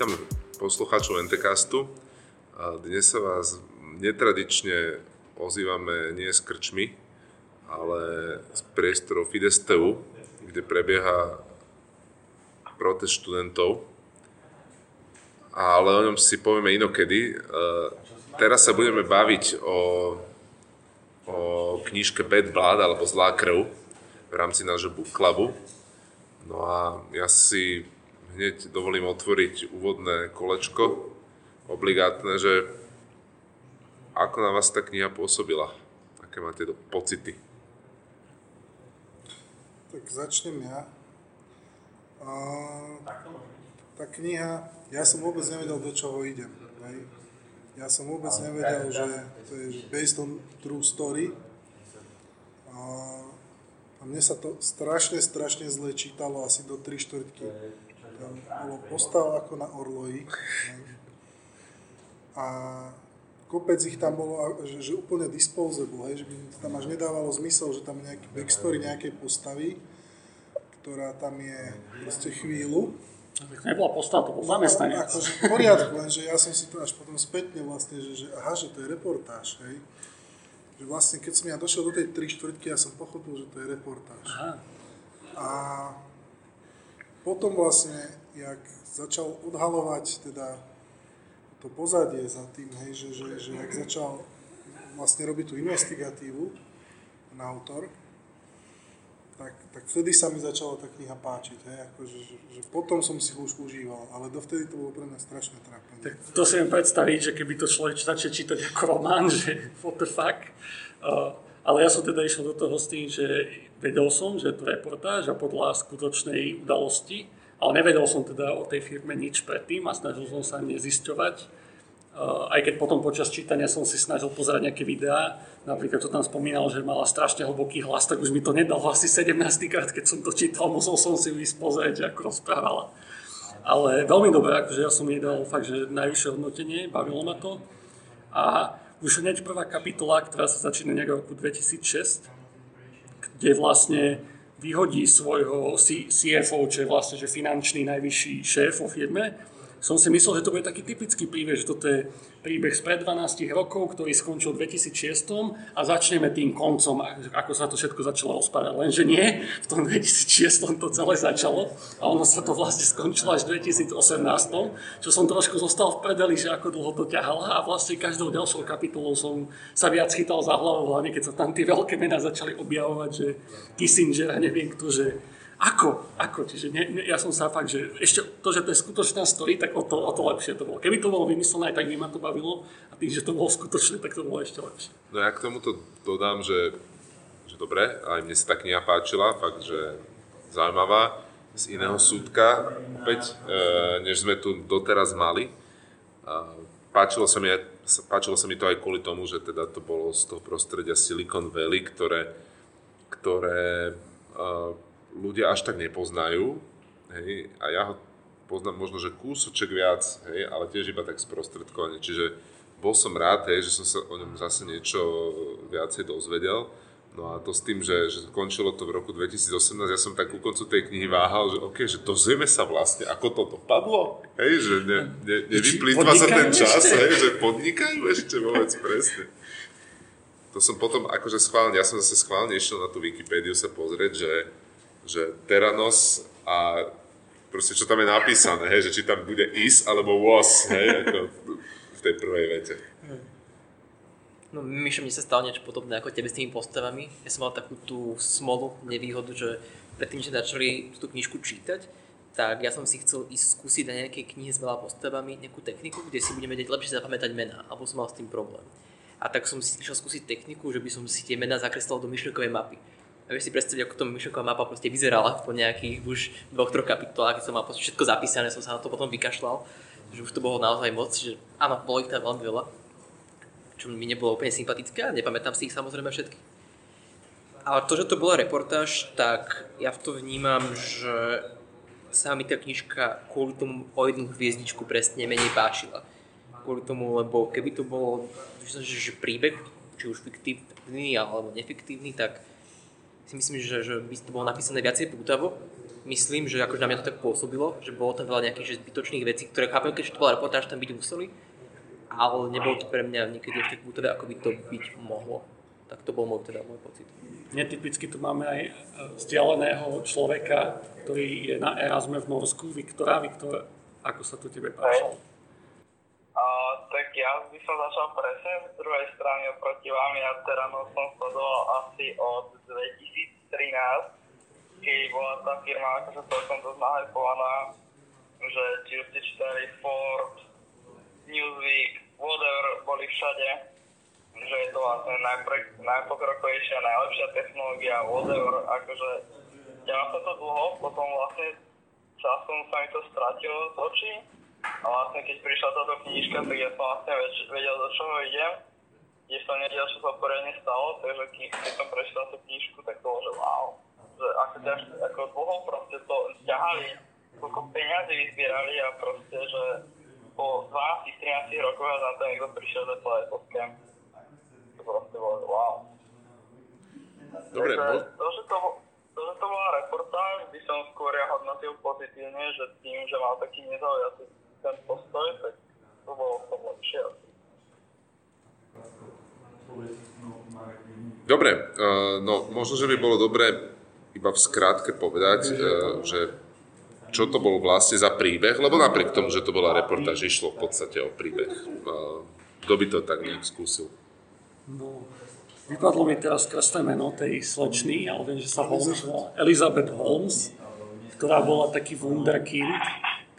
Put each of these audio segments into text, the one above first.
Vítam poslucháčov NTCastu. Dnes sa vás netradične ozývame nie s krčmi, ale z priestorov Fidesteu, kde prebieha protest študentov. Ale o ňom si povieme inokedy. Teraz sa budeme baviť o, o knižke Bad Blood alebo Zlá krv v rámci nášho book clubu. No a ja si hneď dovolím otvoriť úvodné kolečko obligátne, že ako na vás tá kniha pôsobila? Aké máte pocity? Tak začnem ja. A, tá kniha, ja som vôbec nevedel, do čoho idem. Hej. Ja som vôbec nevedel, že to je based on true story. A, a mne sa to strašne, strašne zle čítalo asi do 3 štvrtky tam bolo postav ako na orloji. A kopec ich tam bolo, že, že úplne disposable, hej, že by tam až nedávalo zmysel, že tam je nejaký backstory nejakej postavy, ktorá tam je proste chvíľu. To nebola postava, to bol zamestnanec. No, akože v poriadku, lenže ja som si to až potom spätne vlastne, že, že aha, že to je reportáž, hej. Že vlastne keď som ja došiel do tej 3 štvrtky, ja som pochopil, že to je reportáž. Aha. A potom vlastne, jak začal odhalovať teda to pozadie za tým, hej, že, že, že jak začal vlastne robiť tú investigatívu, ten autor, tak, tak vtedy sa mi začala tá kniha páčiť. Hej, ako, že, že, potom som si ho už užíval, ale dovtedy to bolo pre mňa strašné trápenie. Tak to si viem predstaviť, že keby to človek začal čítať ako román, že what the fuck. Uh, ale ja som teda išiel do toho s tým, že vedel som, že je to reportáž a podľa skutočnej udalosti, ale nevedel som teda o tej firme nič predtým a snažil som sa nezisťovať. Aj keď potom počas čítania som si snažil pozerať nejaké videá, napríklad to tam spomínal, že mala strašne hlboký hlas, tak už mi to nedalo asi 17 krát, keď som to čítal, musel som si ísť pozrieť, ako rozprávala. Ale veľmi dobré, akože ja som jej dal fakt, že najvyššie hodnotenie, bavilo ma to. A už hneď prvá kapitola, ktorá sa začína nejak roku 2006, kde vlastne vyhodí svojho CFO, čo je vlastne že finančný najvyšší šéf vo firme som si myslel, že to bude taký typický príbeh, že toto je príbeh spred 12 rokov, ktorý skončil v 2006 a začneme tým koncom, ako sa to všetko začalo rozpadať. Lenže nie, v tom 2006 to celé začalo a ono sa to vlastne skončilo až v 2018, čo som trošku zostal v predeli, že ako dlho to ťahala a vlastne každou ďalšou kapitolou som sa viac chytal za hlavu, hlavne keď sa tam tie veľké mená začali objavovať, že Kissinger a neviem kto, že ako? Ako? Čiže ne, ne, ja som sa fakt, že ešte to, že to je skutočná story, tak o to, o to lepšie to bolo. Keby to bolo vymyslené, tak by ma to bavilo a tým, že to bolo skutočné, tak to bolo ešte lepšie. No ja k tomuto dodám, že, že dobre, aj mne sa tá kniha páčila, fakt, že zaujímavá, z iného súdka, opäť, e, než sme tu doteraz mali. A páčilo sa, mi, páčilo sa mi to aj kvôli tomu, že teda to bolo z toho prostredia Silicon Valley, ktoré, ktoré e, ľudia až tak nepoznajú, hej, a ja ho poznám možno, že kúsoček viac, hej, ale tiež iba tak sprostredkovane, čiže bol som rád, hej, že som sa o ňom zase niečo viacej dozvedel. No a to s tým, že, že končilo to v roku 2018, ja som tak ku koncu tej knihy váhal, že OK, že dozvieme sa vlastne, ako to dopadlo, hej, že ne, ne, nevyplýtva sa ten čas, ešte? hej, že podnikajú ešte vôbec presne. To som potom akože schválne, ja som zase schválne išiel na tú Wikipédiu sa pozrieť, že že Teranos a proste čo tam je napísané, hej, že či tam bude is alebo was, hej, ako v tej prvej vete. No Mišo, mne sa stalo niečo podobné ako tebe s tými postavami. Ja som mal takú tú smolu, nevýhodu, že predtým, že začali tú knižku čítať, tak ja som si chcel ísť skúsiť na nejakej knihe s veľa postavami nejakú techniku, kde si budeme vedieť lepšie zapamätať mená, alebo som mal s tým problém. A tak som si išiel skúsiť techniku, že by som si tie mená zakreslal do myšlienkovej mapy a vieš si predstaviť, ako to myšlenková mapa proste vyzerala po nejakých už dvoch, troch kapitolách, keď som mal všetko zapísané, som sa na to potom vykašľal, že už to bolo naozaj moc, že áno, bolo ich tam veľmi veľa, čo mi nebolo úplne sympatické, nepamätám si ich samozrejme všetky. Ale to, že to bola reportáž, tak ja v to vnímam, že sa mi tá knižka kvôli tomu o jednu hviezdičku presne menej páčila. Kvôli tomu, lebo keby to bolo že príbeh, či už fiktívny alebo nefiktívny, tak si myslím, že, že by to bolo napísané viacej pútavo myslím, že akože na mňa to tak pôsobilo, že bolo tam veľa nejakých že zbytočných vecí, ktoré chápem, keď to bola reportáž, tam byť museli, ale nebolo to pre mňa niekedy ešte teda, ako by to byť mohlo. Tak to bol môj, teda môj pocit. Netypicky tu máme aj e, vzdialeného človeka, ktorý je na Erasme v Norsku. Viktora, Viktor, ako sa to tebe páčilo? Tak ja by som začal presne z druhej strany oproti vám. Ja Terano som sledoval asi od 2013, keď bola tá firma akože celkom dosť nahypovaná, že či už ste čítali Forbes, Newsweek, whatever, boli všade že je to vlastne najpre, najpokrokovejšia, najlepšia technológia, whatever, akože ďalej som to dlho, potom vlastne časom sa mi to stratilo z očí a vlastne keď prišla táto knižka, tak ja som vlastne vedel, do čoho idem, kde som nevedel, čo sa poriadne stalo, takže keď som prečítal tú knižku, tak to bolo, že wow, že ako, ťaž, ako dlho proste to ťahali, koľko peniazy vyzbierali a proste, že po 12-13 rokoch a na to niekto prišiel, že to je to scam to proste bolo wow. Dobre, Takže, to, že to, to, že to bola reportáž, by som skôr ja hodnotil pozitívne, že tým, že mal taký nezaujatý ten postoj, tak to bolo v tom lepšie. Dobre, uh, no možno, že by bolo dobré iba v skratke povedať, uh, že čo to bol vlastne za príbeh, lebo napriek tomu, že to bola reportáž, išlo v podstate o príbeh. Uh, kto by to tak nejak skúsil? No, vypadlo mi teraz krásne meno tej slečny, ale viem, že sa Holmes volá Elizabeth Holmes, ktorá bola taký wunderkind,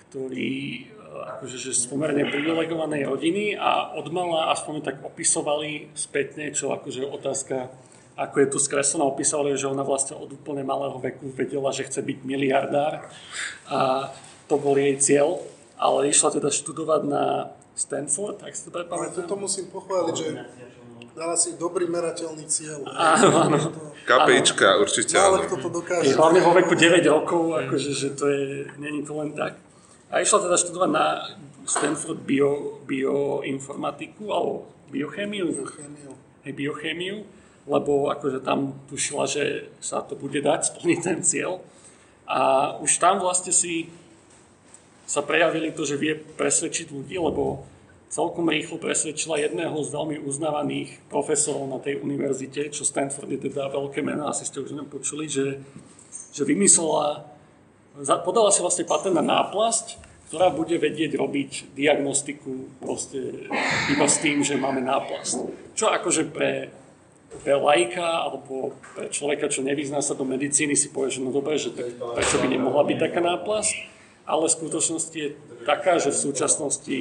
ktorý akože že z pomerne privilegovanej rodiny a odmala aspoň tak opisovali spätne, čo akože otázka, ako je tu skreslené, opisovali, že ona vlastne od úplne malého veku vedela, že chce byť miliardár a to bol jej cieľ, ale išla teda študovať na Stanford, tak si to Ale prepamätám. toto musím pochváliť, že dala si dobrý merateľný cieľ. Áno, áno. KPIčka určite Málo áno. kto to Je dokáže. hlavne vo veku 9 rokov, akože, že to je, není to len tak. A išla teda študovať na Stanford bio, bioinformatiku, alebo biochémiu, Chémiu. hej, biochémiu, lebo akože tam tušila, že sa to bude dať splniť ten cieľ. A už tam vlastne si sa prejavili to, že vie presvedčiť ľudí, lebo celkom rýchlo presvedčila jedného z veľmi uznávaných profesorov na tej univerzite, čo Stanford je teda veľké meno, asi ste už o ňom počuli, že, že vymyslela, podala si vlastne patent na náplasť, ktorá bude vedieť robiť diagnostiku proste iba s tým, že máme náplast. Čo akože pre, pre lajka alebo pre človeka, čo nevyzná sa do medicíny, si povie, že no dobre, že tak, prečo by nemohla byť taká náplast, ale v skutočnosti je taká, že v súčasnosti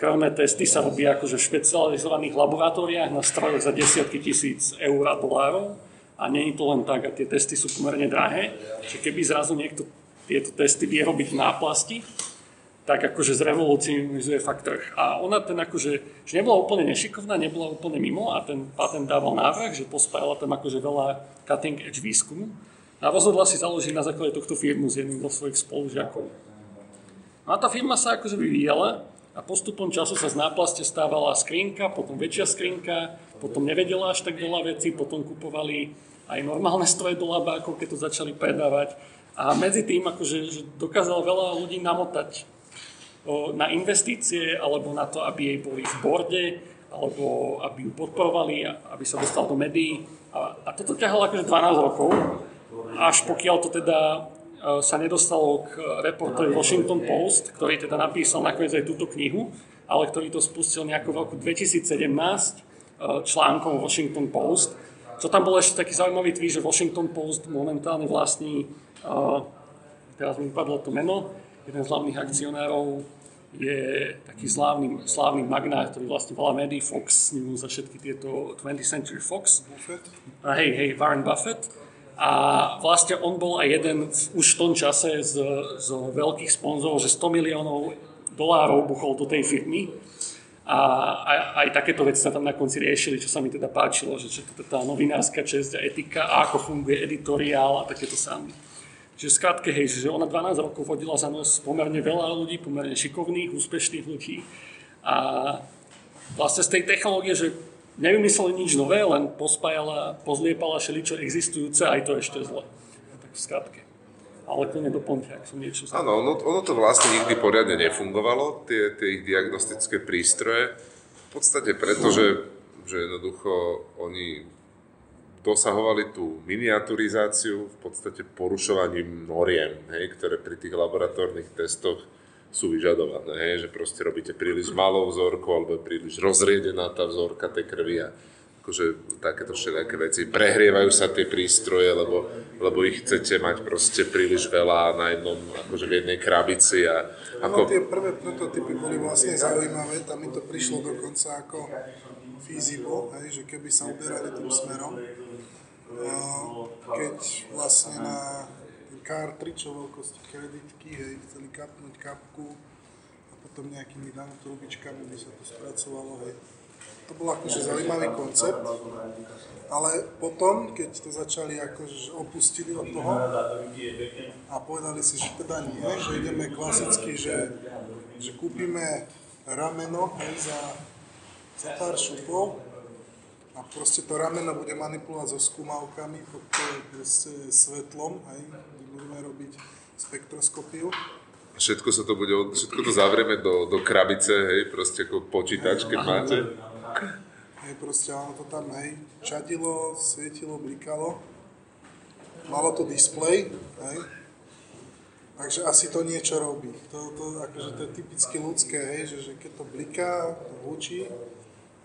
krvné testy sa robia akože v špecializovaných laboratóriách na strojoch za desiatky tisíc eur a dolárov a nie je to len tak a tie testy sú pomerne drahé, že keby zrazu niekto tieto testy vie robiť náplasti, tak akože zrevolucionizuje fakt trh. A ona ten akože, že nebola úplne nešikovná, nebola úplne mimo a ten patent dával návrh, že pospájala tam akože veľa cutting edge výskumu a rozhodla si založiť na základe tohto firmu s jedným zo svojich spolužiakov. No a tá firma sa akože vyvíjala a postupom času sa z náplaste stávala skrinka, potom väčšia skrinka, potom nevedela až tak veľa vecí, potom kupovali aj normálne stroje do labákov, keď to začali predávať. A medzi tým akože že dokázala veľa ľudí namotať na investície alebo na to, aby jej boli v borde alebo aby ju podporovali, aby sa dostal do médií. A, a toto ťahalo akože 12 rokov, až pokiaľ to teda sa nedostalo k reportéru Washington Post, ktorý teda napísal nakoniec aj túto knihu, ale ktorý to spustil nejako v roku 2017 e, článkom Washington Post. Čo tam bol ešte taký zaujímavý tweet, že Washington Post momentálne vlastní, teraz mi vypadlo to meno, jeden z hlavných akcionárov je taký slávny, slávny magnát, ktorý vlastne volá médií Fox News a všetky tieto 20th Century Fox. Buffett. A hej, hej, Warren Buffett. A vlastne on bol aj jeden v, už v tom čase z, z veľkých sponzorov, že 100 miliónov dolárov buchol do tej firmy. A aj, aj takéto veci sa tam na konci riešili, čo sa mi teda páčilo, že to tá novinárska česť a etika a ako funguje editoriál a takéto sami. Čiže skrátke, hej, že ona 12 rokov vodila za nos pomerne veľa ľudí, pomerne šikovných, úspešných ľudí. A vlastne z tej technológie, že nevymysleli nič nové, len pospájala, pozliepala všeličo existujúce, aj to ešte zle. Tak v skratke. ale to nedoplňte, ak som niečo. Áno, ono, ono to vlastne nikdy poriadne nefungovalo, tie, tie ich diagnostické prístroje. V podstate preto, že, že jednoducho oni dosahovali tú miniaturizáciu v podstate porušovaním noriem, hej, ktoré pri tých laboratórnych testoch sú vyžadované, hej, že proste robíte príliš malou vzorku alebo príliš rozriedená tá vzorka tej krvi a akože takéto všelijaké veci. Prehrievajú sa tie prístroje, lebo, lebo ich chcete mať proste príliš veľa na jednom, akože v jednej krabici a Ako... No, ako... tie prvé prototypy boli vlastne zaujímavé, tam mi to prišlo dokonca ako feasible, hej, že keby sa uberali tým smerom, a keď vlastne na o veľkosti kreditky, hej, chceli kapnúť kapku a potom nejakými nanotrubičkami by sa to spracovalo, hej. To bol akože zaujímavý koncept, ale potom, keď to začali akože opustili od toho a povedali si, že teda nie, že ideme klasicky, že, že kúpime rameno hej, za, za pár šupov a proste to rameno bude manipulovať so skúmavkami pod svetlom, hej, budeme robiť spektroskopiu. Všetko sa to bude, všetko to zavrieme do, do krabice, hej, proste ako počítač, keď máte. Hej, proste ono to tam, hej, čadilo, svietilo, blikalo. Malo to displej, hej. Takže asi to niečo robí. To, to, akože to je typicky ľudské, hej, že, že keď to bliká, to hučí,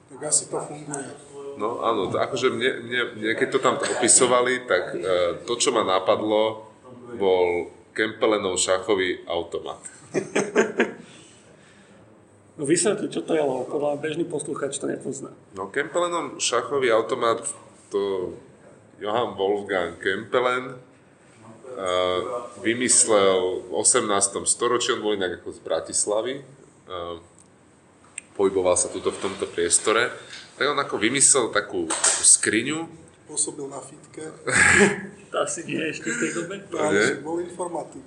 tak asi to funguje. No áno, to akože mne, mne, mne, keď to tam opisovali, tak e, to, čo ma napadlo, bol Kempelenov šachový automat. No vysvetli, čo to je, lebo podľa bežný posluchač to nepozná. No Kempelenov šachový automat, to Johann Wolfgang Kempelen uh, vymyslel v 18. storočí, on bol inak ako z Bratislavy, uh, pohyboval sa tuto v tomto priestore, tak on ako vymyslel takú, takú skriňu, Pôsobil na fitke, To asi nie ešte v tej dobe. ale Nie? že bol informatik,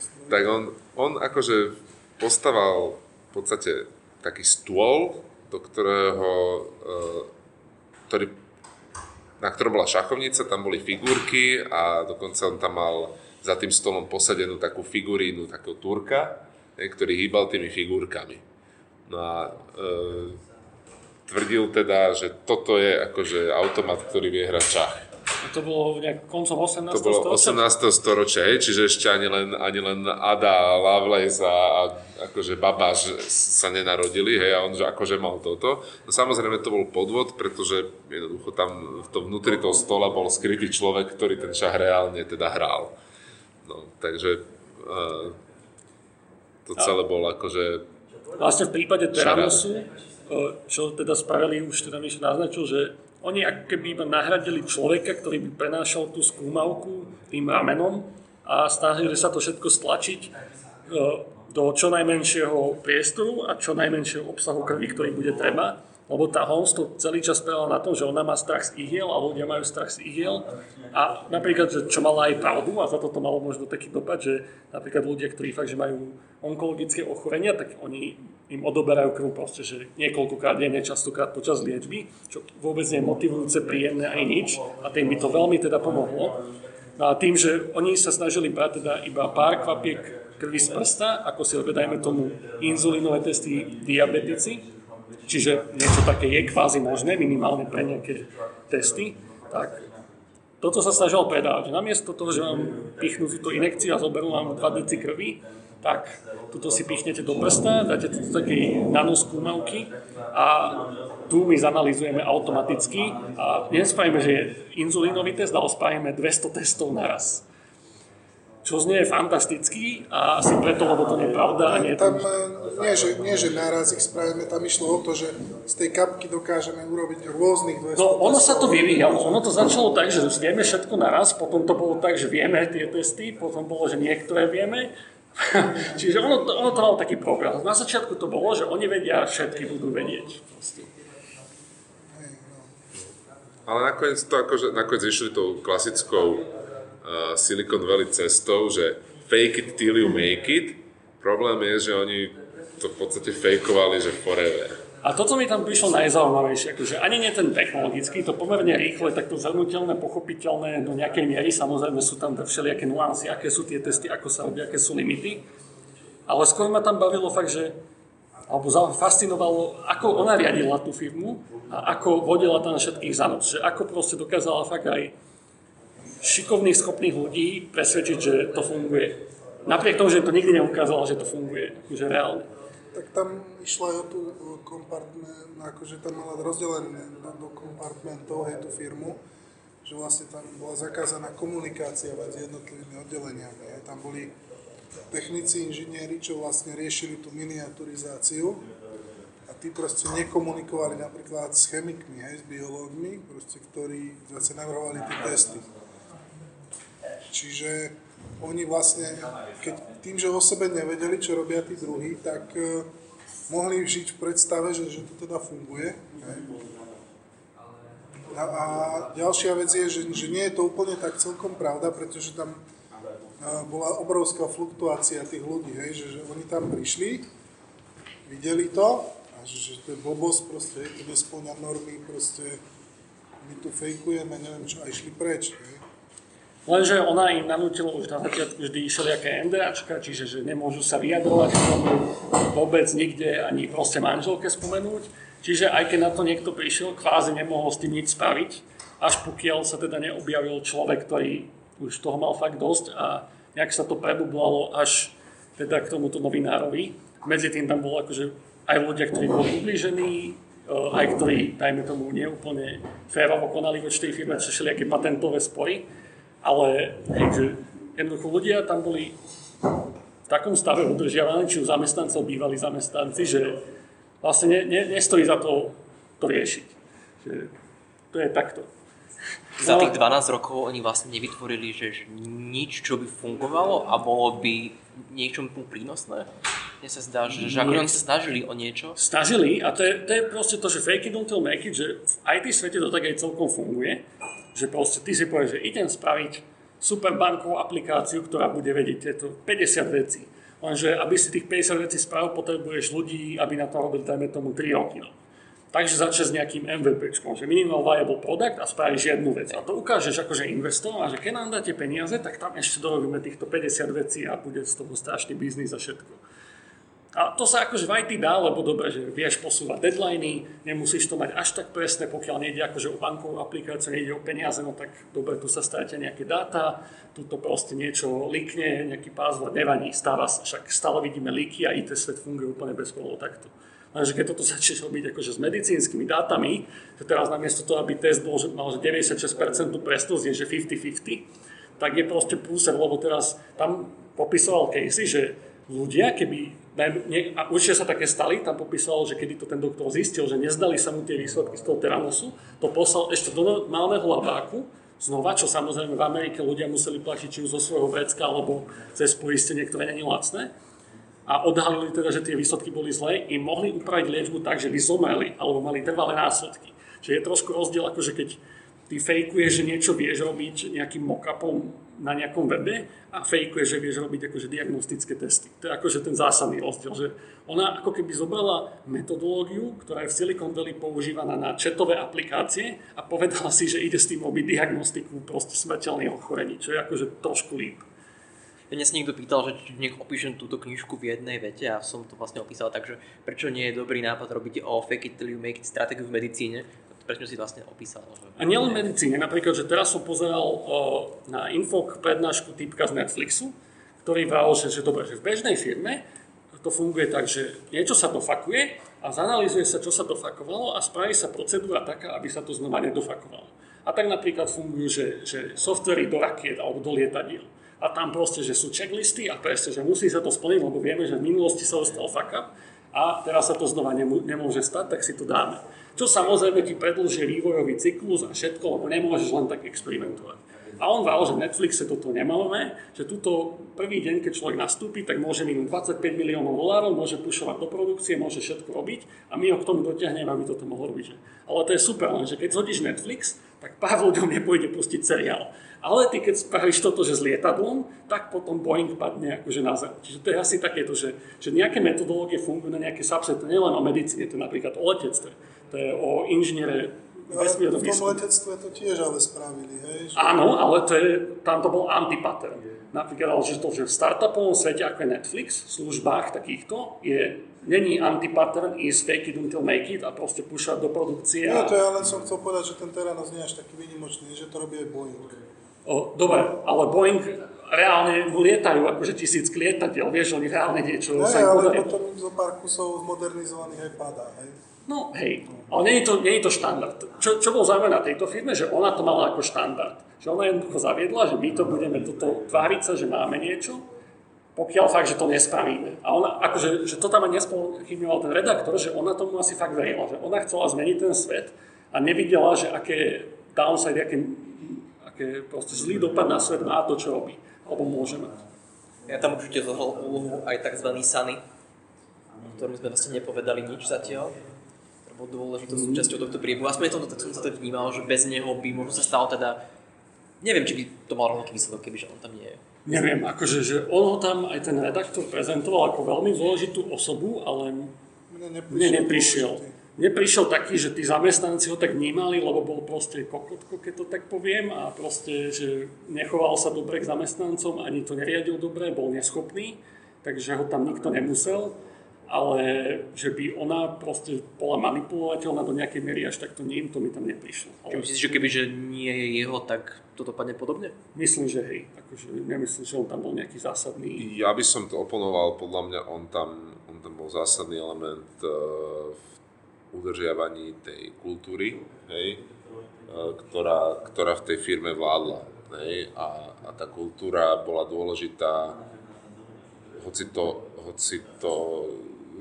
stroj. tak on, on akože postaval v podstate taký stôl, do ktorého, uh, ktorý, na ktorom bola šachovnica, tam boli figurky a dokonca on tam mal za tým stolom posadenú takú figurínu, takého turka, ktorý hýbal tými figurkami. No a uh, tvrdil teda, že toto je akože automat, ktorý vie hrať šach. A to bolo nejak koncom 18. To bolo storočia. 18. storočia, hej, čiže ešte ani len, ani len Ada, Lovelace a, a akože Babáš sa nenarodili, hej, a on že akože mal toto. No samozrejme to bol podvod, pretože jednoducho tam v to vnútri toho stola bol skrytý človek, ktorý ten šach reálne teda hral. No, takže uh, to celé bol akože Vlastne v prípade. Teranosu, čo teda spravili, už teda Mišo naznačil, že oni ako keby iba nahradili človeka, ktorý by prenášal tú skúmavku tým ramenom a snažili sa to všetko stlačiť do čo najmenšieho priestoru a čo najmenšieho obsahu krvi, ktorý bude treba. Lebo tá Holmes to celý čas spela na tom, že ona má strach z ihiel a ľudia majú strach z ihiel. A napríklad, že čo mala aj pravdu a za to to malo možno taký dopad, že napríklad ľudia, ktorí fakt, že majú onkologické ochorenia, tak oni im odoberajú krv proste, že niekoľkokrát denne, častokrát počas liečby, čo vôbec nie je motivujúce, príjemné aj nič a tým by to veľmi teda pomohlo. No a tým, že oni sa snažili brať teda iba pár kvapiek krvi z prsta, ako si robia, dajme tomu, inzulínové testy diabetici, čiže niečo také je kvázi možné, minimálne pre nejaké testy, tak toto sa snažil predávať. Namiesto toho, že vám pichnú túto inekciu a zoberú vám 2 deci krvi, tak tuto si pichnete do prsta, dáte do takej nanoskúmavky a tu my zanalizujeme automaticky a nespravíme, že je inzulínový test, ale spravíme 200 testov naraz. Čo znie fantasticky a asi preto, lebo to nie je pravda a nie je. Tam e, nie že, nie, že naraz ich spravíme, tam išlo o to, že z tej kapky dokážeme urobiť rôznych 200 No ono sa to vyvíjalo. Ono to začalo tak, že vieme všetko naraz, potom to bolo tak, že vieme tie testy, potom bolo, že niektoré vieme. Čiže ono, ono to malo taký program. Na začiatku to bolo, že oni vedia, všetky budú vedieť. Proste. Ale nakoniec to akože, nakoniec išli tou klasickou uh, Silicon Valley cestou, že fake it till you make it. Problém je, že oni to v podstate fejkovali, že forever. A toto mi tam prišlo najzaujímavejšie, akože ani nie ten technologický, to pomerne rýchle, takto zhrnutelné, pochopiteľné do nejakej miery, samozrejme sú tam všelijaké nuancy, aké sú tie testy, ako sa robia, aké sú limity. Ale skôr ma tam bavilo fakt, že alebo fascinovalo, ako ona riadila tú firmu a ako vodila tam všetkých za noc. Že ako proste dokázala fakt aj šikovných, schopných ľudí presvedčiť, že to funguje. Napriek tomu, že to nikdy neukázalo, že to funguje, akože reálne. Tak tam išla aj o tú kompartment, akože tam mala rozdelené do, do kompartmentov aj tú firmu, že vlastne tam bola zakázaná komunikácia medzi jednotlivými oddeleniami. Aj tam boli technici, inžinieri, čo vlastne riešili tú miniaturizáciu a tí proste nekomunikovali napríklad s chemikmi, hej, s biológmi, proste, ktorí zase navrhovali tie testy. Čiže oni vlastne, keď tým, že o sebe nevedeli, čo robia tí druhí, tak uh, mohli žiť v predstave, že, že to teda funguje. A, a ďalšia vec je, že, že nie je to úplne tak celkom pravda, pretože tam bola obrovská fluktuácia tých ľudí, hej, že, že oni tam prišli, videli to a že, že to je blbosť, proste, hej, to nesplňa normy, proste my tu fejkujeme, neviem čo, a išli preč. Hej. Lenže ona im nanútila už na začiatku vždy všelijaké NDAčka, čiže že nemôžu sa vyjadrovať k tomu vôbec nikde ani proste manželke spomenúť. Čiže aj keď na to niekto prišiel, kvázi nemohol s tým nič spraviť, až pokiaľ sa teda neobjavil človek, ktorý už toho mal fakt dosť a nejak sa to prebublalo až teda k tomuto novinárovi. Medzi tým tam bolo akože aj ľudia, ktorí boli ublížení, eh, aj ktorí, dajme tomu, neúplne férovo konali voči tej firme, čo všelijaké patentové spory, ale že jednoducho ľudia tam boli v takom stave udržiavaní, či u zamestnancov bývali zamestnanci, že vlastne ne, ne, nestojí za to to riešiť. Že to je takto. Za tých 12 rokov oni vlastne nevytvorili že nič, čo by fungovalo a bolo by niečom prínosné? Mne sa zdá, že, že ako oni sa snažili o niečo. Snažili a to je, to je proste to, že fake it until make it, že v IT svete to tak aj celkom funguje, že proste ty si povieš, že idem spraviť super bankovú aplikáciu, ktorá bude vedieť tieto 50 vecí. Lenže aby si tých 50 vecí spravil, potrebuješ ľudí, aby na to robili, dajme tomu, 3 roky. Takže začne s nejakým MVP, že Minimal Viable Product a spravíš jednu vec. A to ukážeš akože investorom a že keď nám dáte peniaze, tak tam ešte dorobíme týchto 50 vecí a bude z toho strašný biznis a všetko. A to sa akože v IT dá, lebo dobre, že vieš posúvať deadliny, nemusíš to mať až tak presné, pokiaľ nejde akože o bankovú aplikáciu, nejde o peniaze, no tak dobre, tu sa stráte nejaké dáta, tu to proste niečo likne, nejaký password, nevadí, stáva sa, však stále vidíme líky a IT svet funguje úplne bez takto. Lenže keď toto začneš robiť akože s medicínskymi dátami, že teraz namiesto toho, aby test bol, že mal 96% presnosť, je že 50-50, tak je proste prúser, lebo teraz tam popisoval Casey, že ľudia, keby, a určite sa také stali, tam popisoval, že kedy to ten doktor zistil, že nezdali sa mu tie výsledky z toho teranosu, to poslal ešte do normálneho labáku, znova, čo samozrejme v Amerike ľudia museli platiť či už zo svojho vrecka, alebo cez poistenie, ktoré není lacné a odhalili teda, že tie výsledky boli zlé, im mohli upraviť liečbu tak, že by zomreli alebo mali trvalé následky. Čiže je trošku rozdiel, akože keď ty fejkuješ, že niečo vieš robiť nejakým mockupom na nejakom webe a fejkuješ, že vieš robiť akože diagnostické testy. To je akože ten zásadný rozdiel, že ona ako keby zobrala metodológiu, ktorá je v Silicon Valley používaná na četové aplikácie a povedala si, že ide s tým robiť diagnostiku proste smrteľných ochorení, čo je akože trošku líp. Mne sa niekto pýtal, že nech opíšem túto knižku v jednej vete a som to vlastne opísal, takže prečo nie je dobrý nápad robiť o fake it till you make it stratégiu v medicíne, prečo si vlastne opísal. Že... A nielen medicíne, napríklad, že teraz som pozeral o, na infok prednášku typka z Netflixu, ktorý vral, že, že dobre, že v bežnej firme to funguje tak, že niečo sa dofakuje a zanalýzuje sa, čo sa dofakovalo a spraví sa procedúra taká, aby sa to znova nedofakovalo. A tak napríklad fungujú, že, že softvery do rakiet alebo do lietadiel a tam proste, že sú checklisty a presne, že musí sa to splniť, lebo vieme, že v minulosti sa dostal fuck up a teraz sa to znova nemôže stať, tak si to dáme. Čo samozrejme ti predlží vývojový cyklus a všetko, lebo nemôžeš len tak experimentovať. A on vral, že v Netflixe toto nemáme, že tuto prvý deň, keď človek nastúpi, tak môže minúť 25 miliónov dolárov, môže pušovať do produkcie, môže všetko robiť a my ho k tomu dotiahneme, aby toto mohol robiť. Ale to je super, lenže keď zhodíš Netflix, tak pár ľuďom nepôjde pustiť seriál. Ale ty keď spravíš toto, že s lietadlom, tak potom Boeing padne akože na zem. Čiže to je asi takéto, že, že nejaké metodológie fungujú na nejaké subset, to nie len o medicíne, to je napríklad o letectve, to je o inžiniere No, v tom letectve to tiež ale spravili, hej? Že... Áno, ale to je, tam to bol antipattern. Napríklad, ale že to, že v startupovom svete, ako je Netflix, v službách takýchto, je, není antipattern is fake it until make it a proste púšať do produkcie. No, to ja len som chcel povedať, že ten Teranos nie je až taký výnimočný, že to robí aj Boeing. O, dobre, ale Boeing reálne mu lietajú akože tisícky lietadiel, vieš, oni reálne niečo ne, sa ale potom zo pár kusov modernizovaných aj padá, hej? No hej, ale nie je to, nie je to štandard. Čo, čo bol zaujímavé na tejto firme, že ona to mala ako štandard. Že ona jednoducho zaviedla, že my to budeme toto tváriť sa, že máme niečo, pokiaľ fakt, že to nespravíme. A ona, akože, že to tam aj nespochybňoval ten redaktor, že ona tomu asi fakt verila, že ona chcela zmeniť ten svet a nevidela, že aké downside, aké, aké proste zlý dopad na svet má to, čo robí, alebo môže mať. Ja tam určite zohral úlohu aj tzv. Sunny, o ktorom sme vlastne nepovedali nič zatiaľ bol dôležitou súčasťou tohto príbehu. Aspoň to, tak som sa to vnímal, že bez neho by možno sa stalo teda... Neviem, či by to mal rovnaký výsledok, kebyže on tam nie je. Neviem, akože, že on ho tam aj ten redaktor prezentoval ako veľmi dôležitú osobu, ale mne neprišiel. Mne neprišiel. Neprišiel taký, že tí zamestnanci ho tak vnímali, lebo bol proste kokotko, keď to tak poviem, a proste, že nechoval sa dobre k zamestnancom, ani to neriadil dobre, bol neschopný, takže ho tam nikto nemusel ale že by ona proste bola manipulovateľná do nejakej miery, až tak to nie, to mi tam neprišlo. Ale... myslíš, že keby že nie je jeho, tak to dopadne podobne? Myslím, že hej. Akože nemyslím, že on tam bol nejaký zásadný. Ja by som to oponoval, podľa mňa on tam, on tam bol zásadný element uh, v udržiavaní tej kultúry, hej, uh, ktorá, ktorá v tej firme vládla. Hej, a, a tá kultúra bola dôležitá, hoci to, hoci to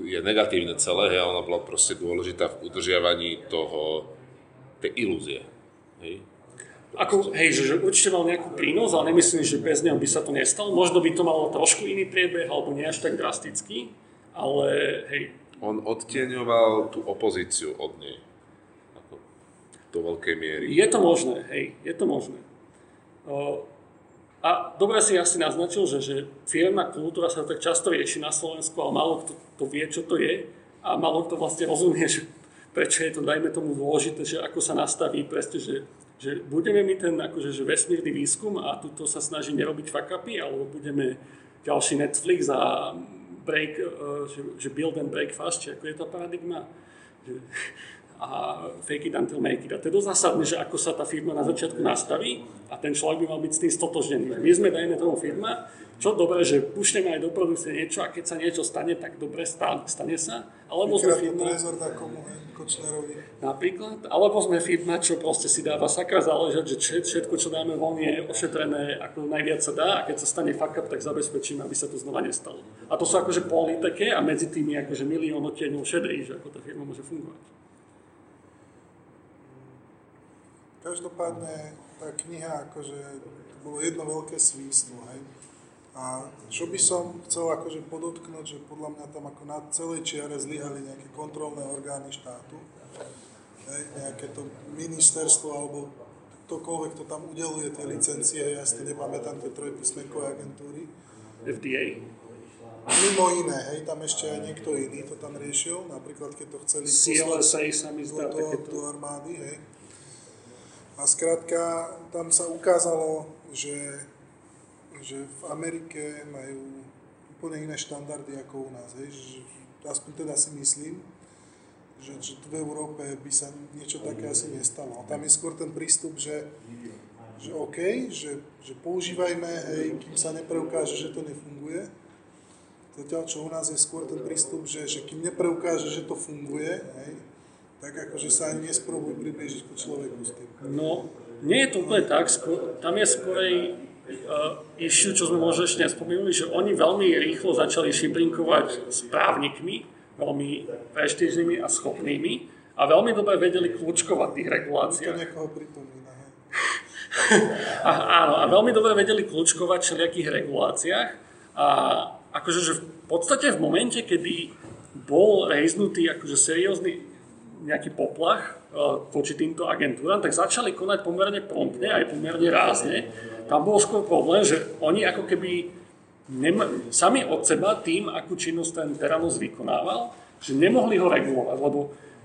je negatívne celé, hej, ona bola proste dôležitá v udržiavaní toho, tej ilúzie. Hej. Ako, hej, že, že určite mal nejaký prínos, ale nemyslím, že bez neho by sa to nestalo. Možno by to malo trošku iný priebeh, alebo nie až tak drastický, ale hej. On odtieňoval tú opozíciu od nej. Ako do veľkej miery. Je to možné, hej, je to možné. O, a dobre si asi naznačil, že, že firmná kultúra sa tak často rieši na Slovensku, ale málo kto to vie, čo to je a málo kto vlastne rozumie, že prečo je to, dajme tomu, dôležité, že ako sa nastaví presne, že, že budeme my ten akože, že vesmírny výskum a tuto sa snaží nerobiť fakapy, alebo budeme ďalší Netflix a break, e, že, že build and break fast, či ako je tá paradigma. A fake it until make it. A to je dosť zásadné, že ako sa tá firma na začiatku nastaví a ten človek by mal byť s tým stotožnený. My sme, dajme tomu firma, čo dobre, že pušneme aj do produkcie niečo a keď sa niečo stane, tak dobre stane sa. Alebo sme firma... Napríklad. Alebo sme firma, čo proste si dáva sakra záležať, že všetko, čo dáme von, je ošetrené ako najviac sa dá a keď sa stane fuck up, tak zabezpečíme, aby sa to znova nestalo. A to sú akože politike a medzi tými akože milión odtieňov šedej, že ako tá firma môže fungovať. Každopádne tá kniha, akože to bolo jedno veľké svístvo, hej. A čo by som chcel akože podotknúť, že podľa mňa tam ako na celej čiare zlyhali nejaké kontrolné orgány štátu, hej, nejaké to ministerstvo alebo ktokoľvek, kto tam udeluje tie licencie, ja si to nepamätám, tie trojpísmenkové agentúry. FDA. Mimo iné, hej, tam ešte aj niekto iný to tam riešil, napríklad keď to chceli CLSA sa mi zdá, do, do armády, hej a skrátka, tam sa ukázalo, že, že v Amerike majú úplne iné štandardy ako u nás. Hej. Aspoň teda si myslím, že, že v Európe by sa niečo také asi nestalo. Tam je skôr ten prístup, že, že OK, že, že používajme, hej, kým sa nepreukáže, že to nefunguje. Zatiaľ, čo u nás je skôr ten prístup, že, že kým nepreukáže, že to funguje, hej, tak akože sa ani nespróbuj priblížiť ku človeku s tým. No, nie je to úplne tak, skôr, tam je skorej uh, issue, čo sme možno ešte nespomínali, že oni veľmi rýchlo začali šibrinkovať s právnikmi, veľmi prestížnymi a schopnými a veľmi dobre vedeli kľúčkovať tých reguláciách. To niekoho pripomína, a, áno, a veľmi dobre vedeli kľúčkovať v všelijakých reguláciách a akože že v podstate v momente, kedy bol rejznutý akože seriózny nejaký poplach voči týmto agentúram, tak začali konať pomerne promptne aj pomerne rázne. Tam bol skôr problém, že oni ako keby nema, sami od seba tým, akú činnosť ten Teranos vykonával, že nemohli ho regulovať, lebo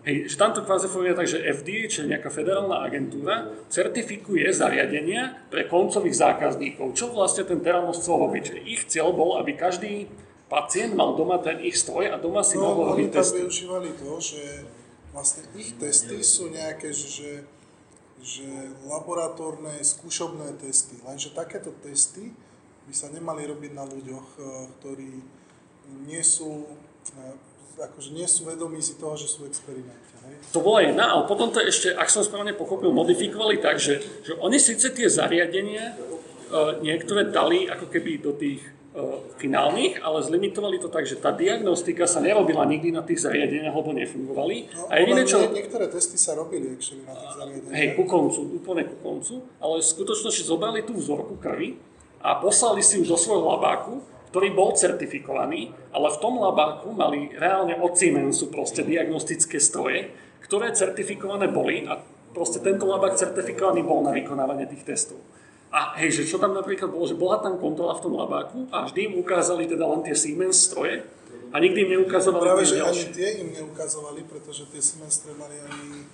hej, že tamto kvázi funguje tak, že FDA, čiže nejaká federálna agentúra, certifikuje zariadenia pre koncových zákazníkov. Čo vlastne ten Teranos chcel robiť? Že ich cieľ bol, aby každý pacient mal doma ten ich stroj a doma si No, mohol oni robiť tam testy. využívali to, že vlastne ich testy sú nejaké, že, že, laboratórne, skúšobné testy. Lenže takéto testy by sa nemali robiť na ľuďoch, eh, ktorí nie sú, eh, akože nie sú vedomí si toho, že sú experimente. To bola jedna, ale potom to ešte, ak som správne pochopil, modifikovali tak, že, že oni síce tie zariadenia e, niektoré dali ako keby do tých finálnych, ale zlimitovali to tak, že tá diagnostika sa nerobila nikdy na tých zariadeniach, lebo nefungovali. No, a jediné, čo... nie- niektoré testy sa robili actually na tých zariadeniach. Hej, ku koncu, úplne ku koncu, ale v skutočnosti zobrali tú vzorku krvi a poslali si ju do svojho labáku, ktorý bol certifikovaný, ale v tom labáku mali reálne od Siemensu proste diagnostické stroje, ktoré certifikované boli a proste tento labák certifikovaný bol na vykonávanie tých testov. A hej, že čo tam napríklad bolo, že bola tam kontrola v tom labáku a vždy im ukázali teda len tie Siemens stroje a nikdy im neukazovali Práve, tie že ani ďalšie. tie im neukazovali, pretože tie semestre mali ani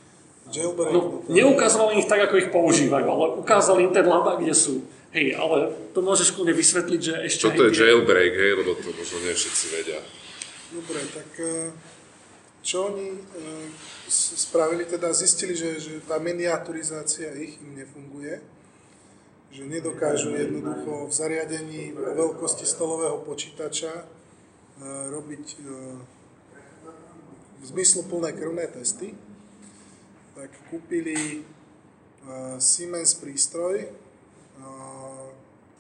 jailbreak. No, neukázali ich tak, ako ich používajú, ale ukázali im ten labák, kde sú. Hej, ale to môžeš kľudne vysvetliť, že ešte... Čo to je tie- jailbreak, hej, lebo to možno nie všetci vedia. Dobre, tak eh, čo oni eh, spravili, teda zistili, že, že tá miniaturizácia ich im nefunguje, že nedokážu jednoducho v zariadení o veľkosti stolového počítača eh, robiť eh, zmysluplné krvné testy, tak kúpili eh, Siemens prístroj